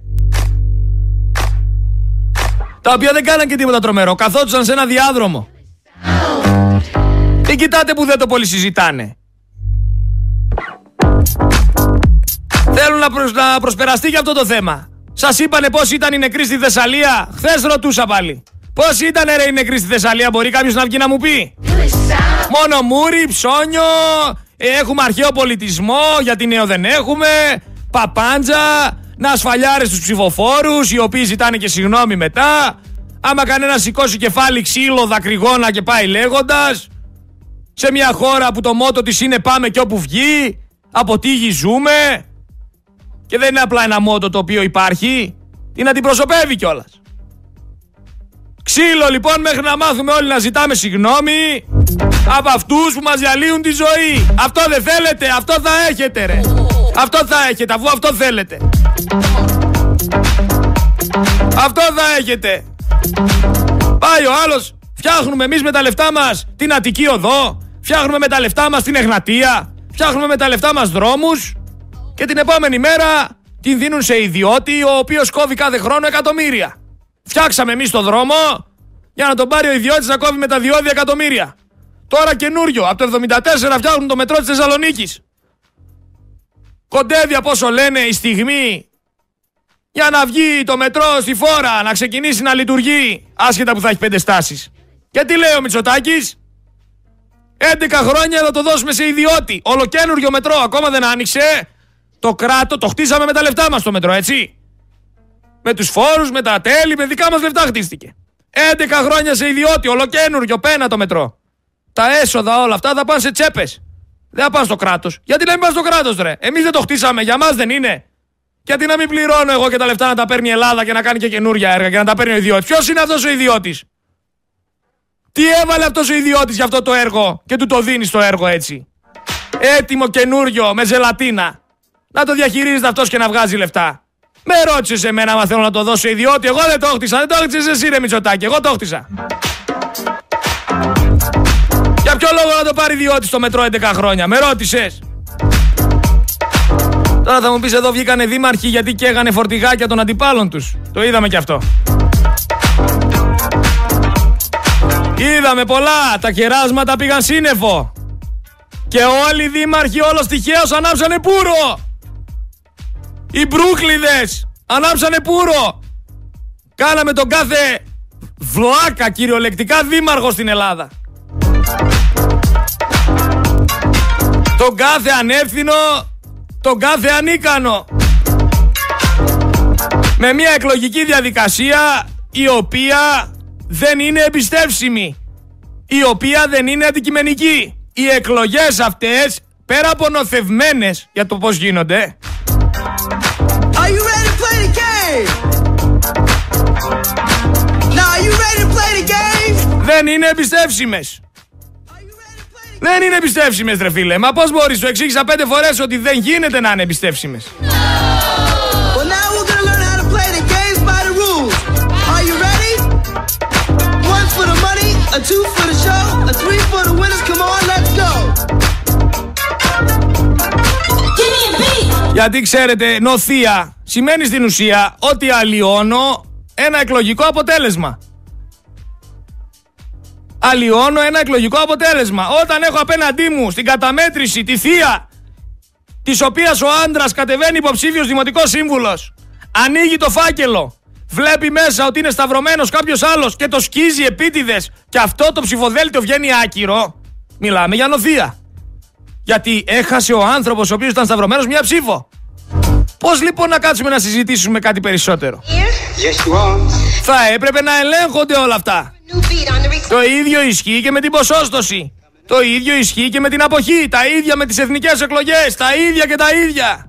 Τα οποία δεν κάναν και τίποτα τρομερό. Καθόντουσαν σε ένα διάδρομο. Και κοιτάτε που δεν το πολύ συζητάνε. Θέλουν να, προσ... να προσπεραστεί για αυτό το θέμα. Σας είπανε πώς ήταν οι νεκροί στη Θεσσαλία. Χθες ρωτούσα πάλι. Πώς ήταν ρε οι νεκροί στη Θεσσαλία, μπορεί κάποιος να βγει να μου πει; Μόνο μούρι, ψώνιο, έχουμε αρχαίο πολιτισμό, γιατί νέο δεν έχουμε, παπάντζα, να ασφαλιάρε του ψηφοφόρους, οι οποίοι ζητάνε και συγγνώμη μετά. Άμα κανένα σηκώσει κεφάλι ξύλο, δακρυγόνα και πάει λέγοντας. Σε μια χώρα που το μότο της είναι πάμε και όπου βγει. Από τι γη ζούμε. Και δεν είναι απλά ένα μότο το οποίο υπάρχει. Την αντιπροσωπεύει κιόλας. Ξύλο λοιπόν μέχρι να μάθουμε όλοι να ζητάμε συγγνώμη από αυτούς που μας διαλύουν τη ζωή. Αυτό δεν θέλετε, αυτό θα έχετε ρε. Αυτό θα έχετε, αφού αυτό θέλετε. Αυτό θα έχετε. Πάει ο άλλος, φτιάχνουμε εμείς με τα λεφτά μας την Αττική Οδό, φτιάχνουμε με τα λεφτά μας την Εγνατία, φτιάχνουμε με τα λεφτά μας δρόμους και την επόμενη μέρα την δίνουν σε ιδιώτη ο οποίος κόβει κάθε χρόνο εκατομμύρια. Φτιάξαμε εμείς το δρόμο για να τον πάρει ο ιδιώτης να κόβει με τα διόδια εκατομμύρια. Τώρα καινούριο, από το 74 φτιάχνουν το μετρό της Θεσσαλονίκης. Κοντεύει από όσο λένε η στιγμή για να βγει το μετρό στη φόρα, να ξεκινήσει να λειτουργεί, άσχετα που θα έχει πέντε στάσεις. Και τι λέει ο Μητσοτάκης, 11 χρόνια θα το δώσουμε σε ιδιώτη. Ολοκένουργιο μετρό, ακόμα δεν άνοιξε. Το κράτο, το χτίσαμε με τα λεφτά μας το μετρό, έτσι. Με τους φόρους, με τα τέλη, με δικά μας λεφτά χτίστηκε. 11 χρόνια σε ιδιώτη, ολοκένουργιο, πένα το μετρό. Τα έσοδα όλα αυτά θα πάνε σε τσέπες. Δεν θα πάνε στο κράτος. Γιατί να μην πάνε στο κράτος, ρε; Εμείς δεν το χτίσαμε, για μας δεν είναι. Γιατί να μην πληρώνω εγώ και τα λεφτά να τα παίρνει η Ελλάδα και να κάνει και καινούργια έργα και να τα παίρνει ο ιδιώτης. Ποιος είναι αυτός ο ιδιώτης; Τι έβαλε αυτός ο ιδιώτης για αυτό το έργο και του το δίνεις το έργο έτσι; Έτοιμο καινούριο με ζελατίνα. Να το διαχειρίζεται αυτός και να βγάζει λεφτά. Με ρώτησες εμένα αν θέλω να το δώσω ιδιώτη. Εγώ δεν το χτίσα. Δεν το χτίσε εσύ, ρε Μητσοτάκη. Εγώ το χτίσα. Για ποιο λόγο να το πάρει ιδιώτη στο μετρό 11 χρόνια; Με ρώτησες. Τώρα θα μου πεις εδώ βγήκανε δήμαρχοι γιατί καίγανε φορτηγάκια των αντιπάλων τους. Το είδαμε κι αυτό. Είδαμε πολλά. Τα κεράσματα πήγαν σύννεφο. Και όλοι οι δήμαρχοι όλος τυχαίω ανάψανε πουρο. Οι Μπρούκλιδες ανάψανε πουρο. Κάναμε τον κάθε βλάκα κυριολεκτικά δήμαρχο στην Ελλάδα. Τον κάθε ανεύθυνο, τον κάθε ανίκανο. Με μια εκλογική διαδικασία η οποία δεν είναι εμπιστεύσιμη. Η οποία δεν είναι αντικειμενική. Οι εκλογές αυτές, πέρα από νοθευμένες για το πώς γίνονται, Are you ready to play the game? Now, are you ready to play the game? Δεν είναι εμπιστεύσιμες. Δεν είναι εμπιστεύσιμες, ρε φίλε. Μα πώς μπορείς, σου εξήγησα πέντε φορές ότι δεν γίνεται να είναι εμπιστεύσιμε. Γιατί ξέρετε, νοθεία σημαίνει στην ουσία ότι αλλοιώνω ένα εκλογικό αποτέλεσμα αλλοιώνω ένα εκλογικό αποτέλεσμα. Όταν έχω απέναντί μου στην καταμέτρηση τη θεία, της οποίας ο άντρας κατεβαίνει υποψήφιος δημοτικός σύμβουλος, ανοίγει το φάκελο, βλέπει μέσα ότι είναι σταυρωμένος κάποιος άλλος και το σκίζει επίτηδες και αυτό το ψηφοδέλτιο βγαίνει άκυρο. Μιλάμε για νοθεία. Γιατί έχασε ο άνθρωπος ο οποίος ήταν σταυρωμένος μια ψήφο. Πώς λοιπόν να κάτσουμε να συζητήσουμε κάτι περισσότερο; Θα έπρεπε να ελέγχονται όλα αυτά. Το ίδιο ισχύει και με την ποσόστοση. Το ίδιο ισχύει και με την αποχή. Τα ίδια με τις εθνικές εκλογές. Τα ίδια και τα ίδια.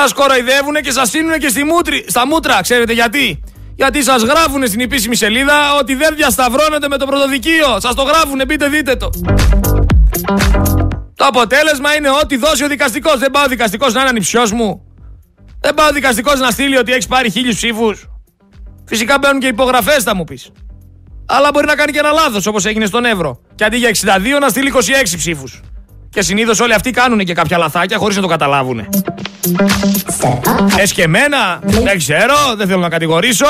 Σας κοροϊδεύουν και σας στείλουν και στη μούτρη, στα μούτρα. Ξέρετε γιατί; Γιατί σας γράφουν στην επίσημη σελίδα ότι δεν διασταυρώνετε με το πρωτοδικείο. Σας το γράφουν, μπείτε δείτε το. Το αποτέλεσμα είναι ότι δώσει ο δικαστικός. Δεν πάω ο δικαστικός να είναι ανυψιός μου. Δεν πάω ο δικαστικός να στείλει ότι έχεις πάρει χίλιους ψήφους. Φυσικά μπαίνουν και υπογραφές θα μου πεις. Αλλά μπορεί να κάνει και ένα λάθος όπως έγινε στον Εύρο. Και αντί για 62 να στείλει 26 ψήφους. Και συνήθως όλοι αυτοί κάνουν και κάποια λαθάκια χωρίς να το καταλάβουν. Ες και εμένα, δεν ξέρω, δεν θέλω να κατηγορήσω.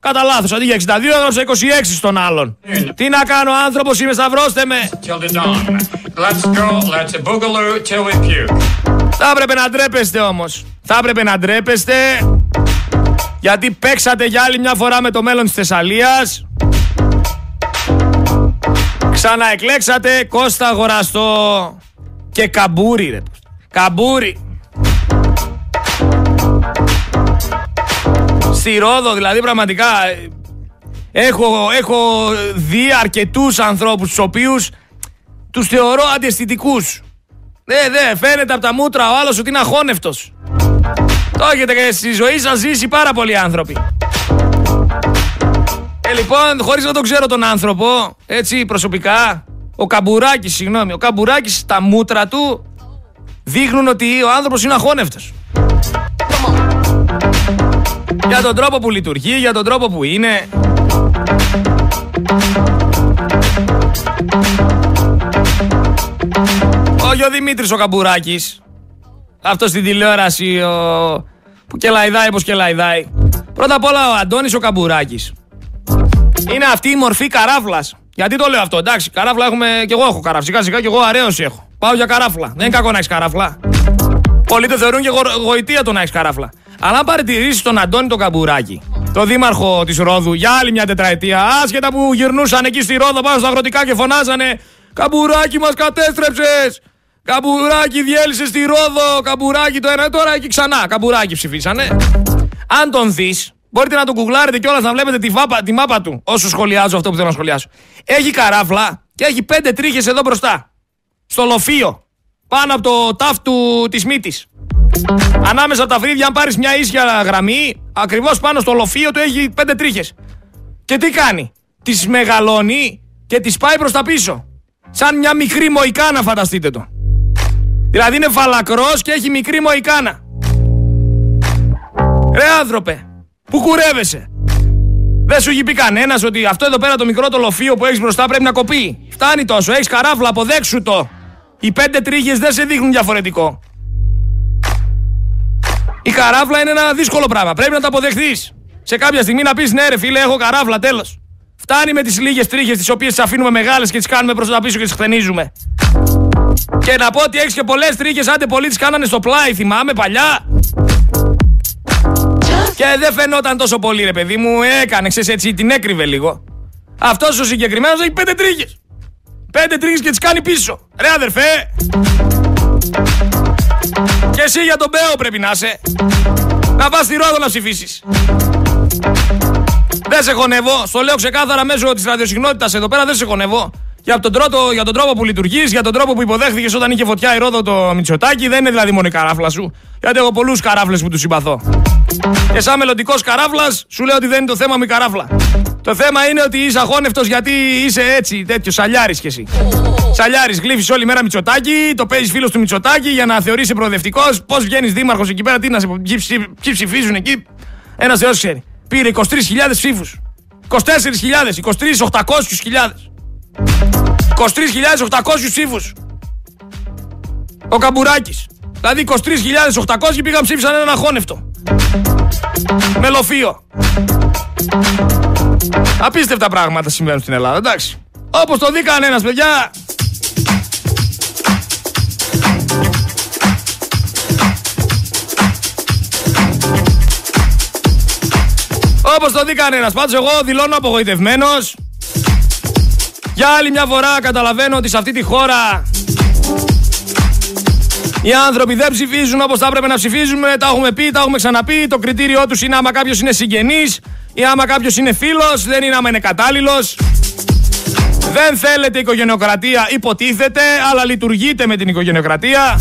Κατά λάθος, αντί για 62 έγραψα 26 στον άλλον. Τι να κάνω, άνθρωπος είμαι, σταυρώστε με. Θα έπρεπε να ντρέπεστε όμως. Θα έπρεπε να ντρέπεστε. Γιατί παίξατε για άλλη μια φορά με το μέλλον της Θεσσαλίας. Ξαναεκλέξατε Κώστα Αγοραστό και Καμπούρη ρε. Καμπούρη. Στη Ρόδο δηλαδή πραγματικά έχω, έχω δει αρκετούς ανθρώπους τους οποίους τους θεωρώ αντιαισθητικούς. Ναι, ναι, φαίνεται από τα μούτρα ο άλλος ότι είναι αχώνευτος. Το έχετε και στη ζωή σας ζήσει πάρα πολλοί άνθρωποι. Ε, λοιπόν, χωρίς να τον ξέρω τον άνθρωπο, έτσι προσωπικά, ο Καμπουράκης, συγγνώμη, ο Καμπουράκης τα μούτρα του δείχνουν ότι ο άνθρωπος είναι αχώνευτος. Για τον τρόπο που λειτουργεί, για τον τρόπο που είναι. Όχι ο Δημήτρης ο Καμπουράκης. Αυτός στην τηλεόραση ο... που κελαϊδάει πως κελαϊδάει. Πρώτα απ' όλα ο Αντώνης ο Καμπουράκης. Είναι αυτή η μορφή καράφλας. Γιατί το λέω αυτό, εντάξει, καράφλα έχουμε και εγώ έχω καράφλα. Σιγά σιγά και εγώ αρέωση έχω. Πάω για καράφλα. Δεν είναι κακό να έχεις καράφλα. Πολλοί το θεωρούν και γοητεία το να έχεις καράφλα. Αλλά αν παρατηρήσεις τον Αντώνη τον Καμπουράκη, το δήμαρχο της Ρόδου, για άλλη μια τετραετία, άσχετα που γυρνούσαν εκεί στη Ρόδο πάνω στα αγροτικά και φωνάζανε Καμπουράκι μας κατέστρεψες! Καμπουράκι διέλυσε στη Ρόδο! Καμπουράκι το ένα, τώρα εκεί ξανά. Καμπουράκι ψηφίσανε. Αν τον δεις, μπορείτε να τον κουγκλάρετε κιόλας να βλέπετε τη, βάπα, τη μάπα του όσο σχολιάζω αυτό που θέλω να σχολιάσω. Έχει καράφλα και έχει πέντε τρίχες εδώ μπροστά. Στο λοφείο. Πάνω από το τάφ του της μύτης. Ανάμεσα από τα φρύδια, αν πάρεις μια ίσια γραμμή, ακριβώς πάνω στο λοφείο του έχει πέντε τρίχες. Και τι κάνει, τις μεγαλώνει και τις πάει προς τα πίσω. Σαν μια μικρή μοϊκάνα, φανταστείτε το. Δηλαδή είναι φαλακρός και έχει μικρή μοϊκάνα. Ρε άνθρωπε, που κουρεύεσαι. Δεν σου έχει πει κανένας ότι αυτό εδώ πέρα το μικρό το λοφείο που έχεις μπροστά πρέπει να κοπεί. Φτάνει τόσο, έχεις καράφλα, αποδέξου το. Οι πέντε τρίχες δεν σε δείχνουν διαφορετικό. Η καράφλα είναι ένα δύσκολο πράγμα. Πρέπει να το αποδεχθείς. Σε κάποια στιγμή να πεις ναι, ρε φίλε, έχω καράφλα, τέλος. Φτάνει με τις λίγες τρίχες τις οποίες τις αφήνουμε μεγάλες και τις κάνουμε προς τα πίσω και τις χτενίζουμε. Και να πω ότι έχεις και πολλές τρίχες, άντε πολλοί τις κάνανε στο πλάι, θυμάμαι παλιά. Και δεν φαινόταν τόσο πολύ, ρε παιδί μου. Έκανε, ξέρεις έτσι, την έκρυβε λίγο. Αυτός ο συγκεκριμένος έχει πέντε τρίχε. Πέντε τρίχε και τις κάνει πίσω. Ρε αδερφέ. Και εσύ για τον Μπέο πρέπει να είσαι. Να πας στη Ρόδο να ψηφίσεις. Δεν σε χωνεύω. Στο λέω ξεκάθαρα μέσω της ραδιοσυχνότητας εδώ πέρα. Δεν σε χωνεύω. Για τον, τρόπο, για τον τρόπο που λειτουργείς, για τον τρόπο που υποδέχθηκες όταν είχε φωτιά η Ρόδο το Μητσοτάκι. Δεν είναι δηλαδή μόνο η καράφλα σου. Γιατί έχω πολλούς καράφλες που τους συμπαθώ. Και σαν μελλοντικός καράφλας, σου λέω ότι δεν είναι το θέμα μου η καράφλα. Το θέμα είναι ότι είσαι αχώνευτο γιατί είσαι έτσι, τέτοιο σαλιάρης κι εσύ. Σαλιάρης, γλύφεις όλη μέρα Μητσοτάκι, το παίζεις φίλος του Μητσοτάκι για να θεωρήσει προοδευτικός. Πώς βγαίνεις δήμαρχος εκεί πέρα, τι να σε ποιοι ψηφίζουν εκεί. Ένας Θεός ξέρει. Πήρε 23.000 ψήφους. 24.000, 23.800.000. 23.800 ψήφους. Ο Καμπουράκης. Δηλαδή 23.800 πήγαν ψήφισαν έναν αχώνευτο. Μελοφείο. Απίστευτα πράγματα συμβαίνουν στην Ελλάδα, εντάξει. Όπως το δει κανένας, παιδιά. Όπως το δει κανένας. Πάντως εγώ δηλώνω απογοητευμένος. Για άλλη μια φορά καταλαβαίνω ότι σε αυτή τη χώρα οι άνθρωποι δεν ψηφίζουν όπως θα έπρεπε να ψηφίζουμε. Τα έχουμε πει, τα έχουμε ξαναπεί. Το κριτήριό τους είναι άμα κάποιος είναι συγγενής ή άμα κάποιος είναι φίλος, δεν είναι άμα είναι κατάλληλος. Δεν θέλετε οικογενειοκρατία, υποτίθεται, αλλά λειτουργείτε με την οικογενειοκρατία.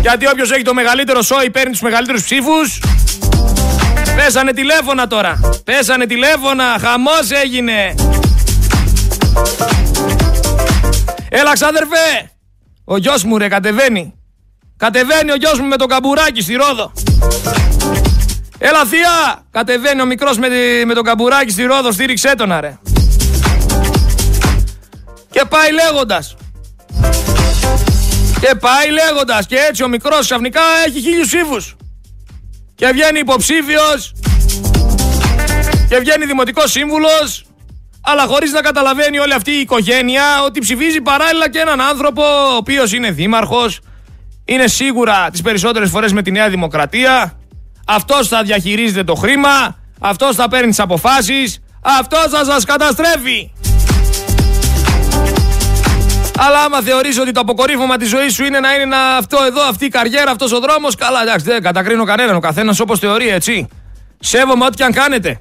Γιατί όποιος έχει το μεγαλύτερο σόι παίρνει τους μεγαλύτερους ψήφους. Πέσανε τηλέφωνα τώρα. Πέσανε τηλέφωνα. Χαμός έγινε. Έλα ξάδερφε. Ο γιος μου ρε κατεβαίνει. Κατεβαίνει ο γιος μου με το καμπουράκι στη Ρόδο. Έλα θεία! Κατεβαίνει ο μικρός με, με το καμπουράκι στη Ρόδο, στήριξέ τον ρε. Και πάει λέγοντας. Και πάει λέγοντας. Και έτσι ο μικρός ξαφνικά έχει χίλιους ψήφους. Και βγαίνει υποψήφιος Και βγαίνει δημοτικός σύμβουλος, αλλά χωρίς να καταλαβαίνει όλη αυτή η οικογένεια ότι ψηφίζει παράλληλα και έναν άνθρωπο ο οποίος είναι δήμαρχος, είναι σίγουρα τις περισσότερες φορές με τη Νέα Δημοκρατία. Αυτός θα διαχειρίζεται το χρήμα, αυτός θα παίρνει τις αποφάσεις, αυτός θα σας καταστρέφει. Αλλά άμα θεωρείς ότι το αποκορύφωμα της ζωής σου είναι να είναι ένα, αυτό εδώ, αυτή η καριέρα, αυτός ο δρόμος, καλά, εντάξει, δεν κατακρίνω κανέναν. Ο καθένας όπως θεωρεί, έτσι. Σέβομαι ό,τι και αν κάνετε.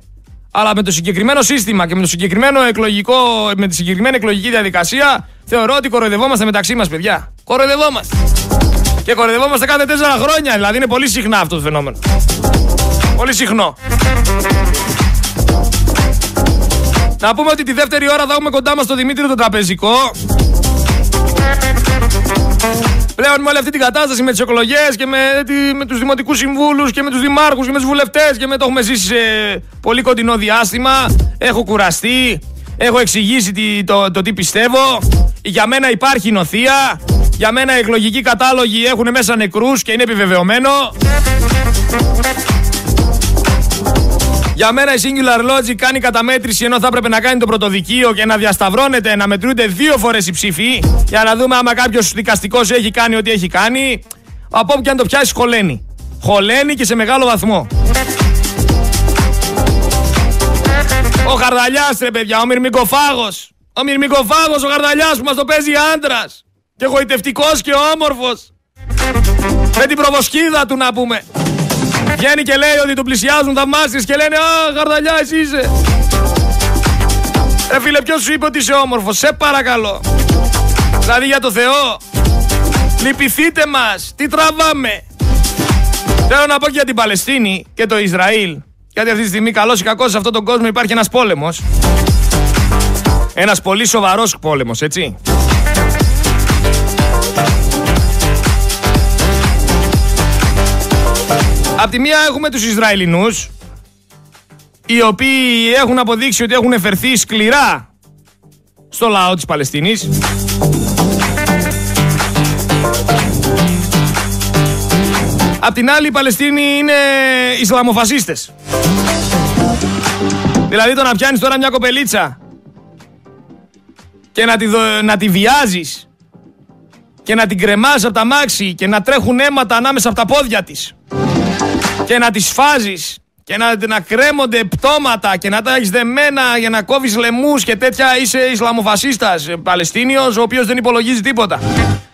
Αλλά με το συγκεκριμένο σύστημα και με, το συγκεκριμένο εκλογικό, με τη συγκεκριμένη εκλογική διαδικασία, θεωρώ ότι κοροϊδευόμαστε μεταξύ μας, παιδιά. Κοροϊδευόμαστε. Και κοροϊδευόμαστε κάθε τέσσερα χρόνια. Δηλαδή είναι πολύ συχνά αυτό το φαινόμενο. Πολύ συχνό. Να πούμε ότι τη δεύτερη ώρα θα έχουμε κοντά μας τον Δημήτρη τον Τραπεζικό Πλέον με όλη αυτή την κατάσταση με τις εκλογές και με, με τους δημοτικούς συμβούλους και με τους δημάρχους και με τους βουλευτές και με το έχουμε ζήσει σε πολύ κοντινό διάστημα. Έχω κουραστεί. Έχω εξηγήσει το, το, τι πιστεύω. Για μένα υπάρχει νοθεία. Για μένα οι εκλογικοί κατάλογοι έχουν μέσα νεκρούς και είναι επιβεβαιωμένο. Για μένα η Singular Logic κάνει καταμέτρηση ενώ θα έπρεπε να κάνει το πρωτοδικείο και να διασταυρώνεται, να μετρούνται δύο φορές οι ψήφοι για να δούμε άμα κάποιος δικαστικός έχει κάνει ό,τι έχει κάνει. Από όπου και αν το πιάσει, χωλαίνει. Χωλαίνει και σε μεγάλο βαθμό. Ο Χαρδαλιάς, ρε παιδιά, ο Μυρμικοφάγος. Ο Μυρμικοφάγος, ο Χαρδαλιάς που μας το παίζει άντρας. Και γοητευτικός και όμορφος. Με την προβοσκίδα του να πούμε. Βγαίνει και λέει ότι του πλησιάζουν θαυμάστες και λένε Α, γαρδαλιά, εσύ είσαι. Ρε φίλε, ποιος σου είπε ότι είσαι όμορφος, σε παρακαλώ. Δηλαδή για το Θεό, λυπηθείτε μας, τι τραβάμε. Θέλω να πω και για την Παλαιστίνη και το Ισραήλ. Γιατί αυτή τη στιγμή, καλός ή κακός, σε αυτόν τον κόσμο υπάρχει ένας πόλεμος. Ένας πολύ σοβαρός πόλεμος, έτσι. Απ' τη μία έχουμε τους Ισραηλινούς οι οποίοι έχουν αποδείξει ότι έχουν εφερθεί σκληρά στο λαό της Παλαιστίνης. Απ' την άλλη οι Παλαιστίνοι είναι Ισλαμοφασίστες. Δηλαδή το να πιάνεις τώρα μια κοπελίτσα και να τη, να τη βιάζεις και να την κρεμάς από τα μάξι και να τρέχουν αίματα ανάμεσα από τα πόδια της και να τις φάζεις και να, να κρέμονται πτώματα και να τα έχεις δεμένα για να κόβεις λαιμούς και τέτοια είσαι Ισλαμοφασίστας ε, Παλαιστίνιος ο οποίος δεν υπολογίζει τίποτα.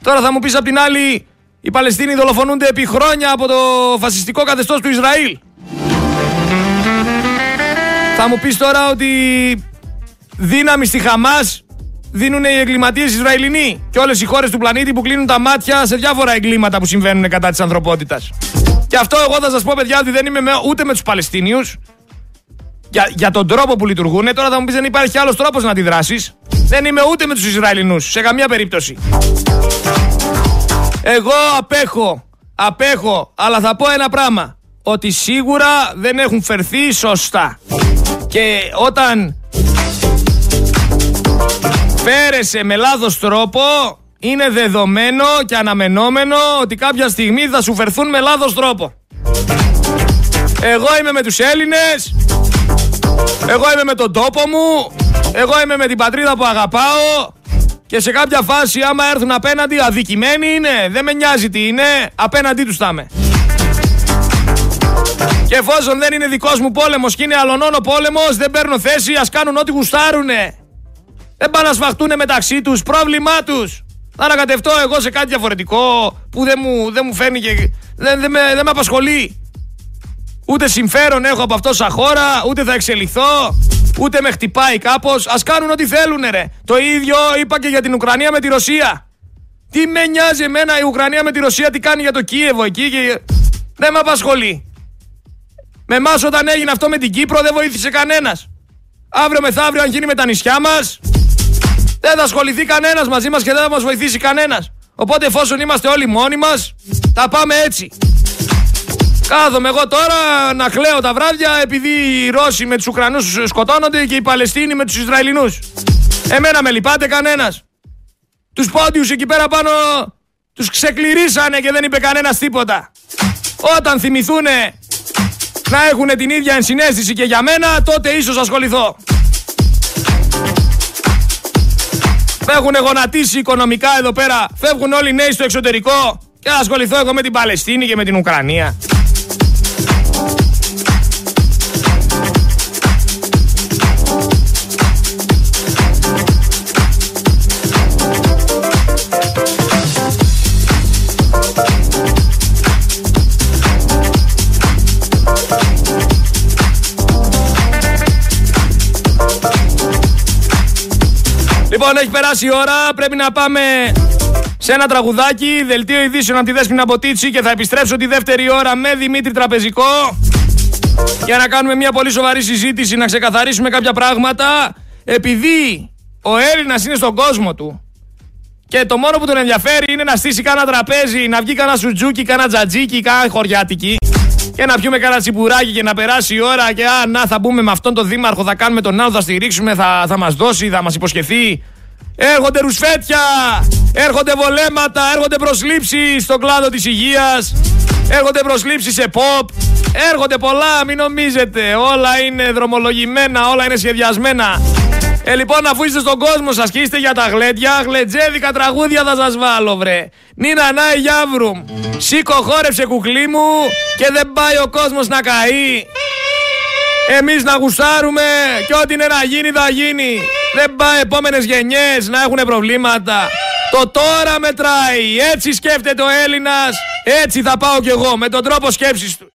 Τώρα θα μου πεις απ' την άλλη οι Παλαιστίνοι δολοφονούνται επί χρόνια από το φασιστικό καθεστώς του Ισραήλ. Θα μου πεις τώρα ότι δύναμη στη Χαμάς δίνουν οι εγκληματίες Ισραηλινοί και όλες οι χώρες του πλανήτη που κλείνουν τα μάτια σε διάφορα εγκλήματα που συμβαίνουν κατά της ανθρωπότητας. Και αυτό εγώ θα σας πω, παιδιά, ότι δεν είμαι με, ούτε με τους Παλαιστίνιους. Για, για τον τρόπο που λειτουργούν. Τώρα θα μου πεις δεν υπάρχει άλλος τρόπος να αντιδράσεις. Δεν είμαι ούτε με τους Ισραηλινούς. Σε καμία περίπτωση. Εγώ απέχω. Απέχω. Αλλά θα πω ένα πράγμα. Ότι σίγουρα δεν έχουν φερθεί σωστά. Και όταν φέρεσαι με λάθος τρόπο είναι δεδομένο και αναμενόμενο ότι κάποια στιγμή θα σου φερθούν με λάθος τρόπο. Εγώ είμαι με τους Έλληνες, εγώ είμαι με τον τόπο μου, εγώ είμαι με την πατρίδα που αγαπάω και σε κάποια φάση άμα έρθουν απέναντι αδικημένοι είναι, δεν με νοιάζει τι είναι, απέναντί τους θα είμαι. Και εφόσον δεν είναι δικός μου πόλεμος και είναι αλωνών ο πόλεμος, δεν παίρνω θέση, ας κάνουν ό,τι γουστάρουνε. Δεν πάνε να σφαχτούν μεταξύ τους, πρόβλημά τους. Θα ανακατευτώ εγώ σε κάτι διαφορετικό που δεν μου, δεν μου φαίνει και δεν, δεν, με, δεν με απασχολεί. Ούτε συμφέρον έχω από αυτό σαν χώρα, ούτε θα εξελιχθώ, ούτε με χτυπάει κάπως. Α κάνουν ό,τι θέλουν, ρε. Το ίδιο είπα και για την Ουκρανία με τη Ρωσία. Τι με νοιάζει εμένα η Ουκρανία με τη Ρωσία, τι κάνει για το Κίεβο εκεί και. Δεν με απασχολεί. Με εμάς όταν έγινε αυτό με την Κύπρο δεν βοήθησε κανένας. Αύριο μεθαύριο, αν γίνει με τα νησιά μας, δεν θα ασχοληθεί κανένας μαζί μας και δεν θα μας βοηθήσει κανένας. Οπότε εφόσον είμαστε όλοι μόνοι μας, θα πάμε έτσι. Κάθομαι εγώ τώρα να κλαίω τα βράδια επειδή οι Ρώσοι με τους Ουκρανούς σκοτώνονται και οι Παλαιστίνοι με τους Ισραηλινούς. Εμένα με λυπάται κανένας. Τους πόντιους εκεί πέρα πάνω τους ξεκληρίσανε και δεν είπε κανένας τίποτα. Όταν θυμηθούν να έχουν την ίδια ενσυναίσθηση και για μένα, τότε ίσως ασχοληθώ. Έχουν γονατίσει οικονομικά εδώ πέρα, φεύγουν όλοι οι νέοι στο εξωτερικό και θα ασχοληθώ εγώ με την Παλαιστίνη και με την Ουκρανία. Λοιπόν, έχει περάσει η ώρα. Πρέπει να πάμε σε ένα τραγουδάκι. Δελτίο ειδήσεων από τη Δέσποινα Μποτίτσι και θα επιστρέψω τη δεύτερη ώρα με Δημήτρη Τραπεζικό για να κάνουμε μια πολύ σοβαρή συζήτηση, να ξεκαθαρίσουμε κάποια πράγματα. Επειδή ο Έλληνας είναι στον κόσμο του και το μόνο που τον ενδιαφέρει είναι να στήσει κάνα τραπέζι, να βγει κάνα σουτζούκι, κάνα τζατζίκι, κάνα χωριάτικι και να πιούμε κάνα τσιπουράκι και να περάσει η ώρα και α, να θα μπούμε με αυτόν τον δήμαρχο, θα κάνουμε τον άλλο, θα στηρίξουμε, θα, θα μας δώσει, θα μας υποσχεθεί. Έρχονται ρουσφέτια, έρχονται βολέματα, έρχονται προσλήψεις στον κλάδο της υγείας, έρχονται προσλήψεις σε pop, έρχονται πολλά, μην νομίζετε, όλα είναι δρομολογημένα, όλα είναι σχεδιασμένα. Ε, λοιπόν, αφού είστε στον κόσμο σας και είστε για τα γλέντια, γλετζέδικα τραγούδια θα σας βάλω, βρε. Νίνα Νάι Γιάβρουμ. Σήκω, χόρεψε κουκλί μου και δεν πάει ο κόσμος να καεί. Εμείς να γουστάρουμε και ό,τι είναι να γίνει θα γίνει. Δεν πάει επόμενες γενιές να έχουν προβλήματα. Το τώρα μετράει. Έτσι σκέφτεται ο Έλληνας. Έτσι θα πάω κι εγώ με τον τρόπο σκέψης του.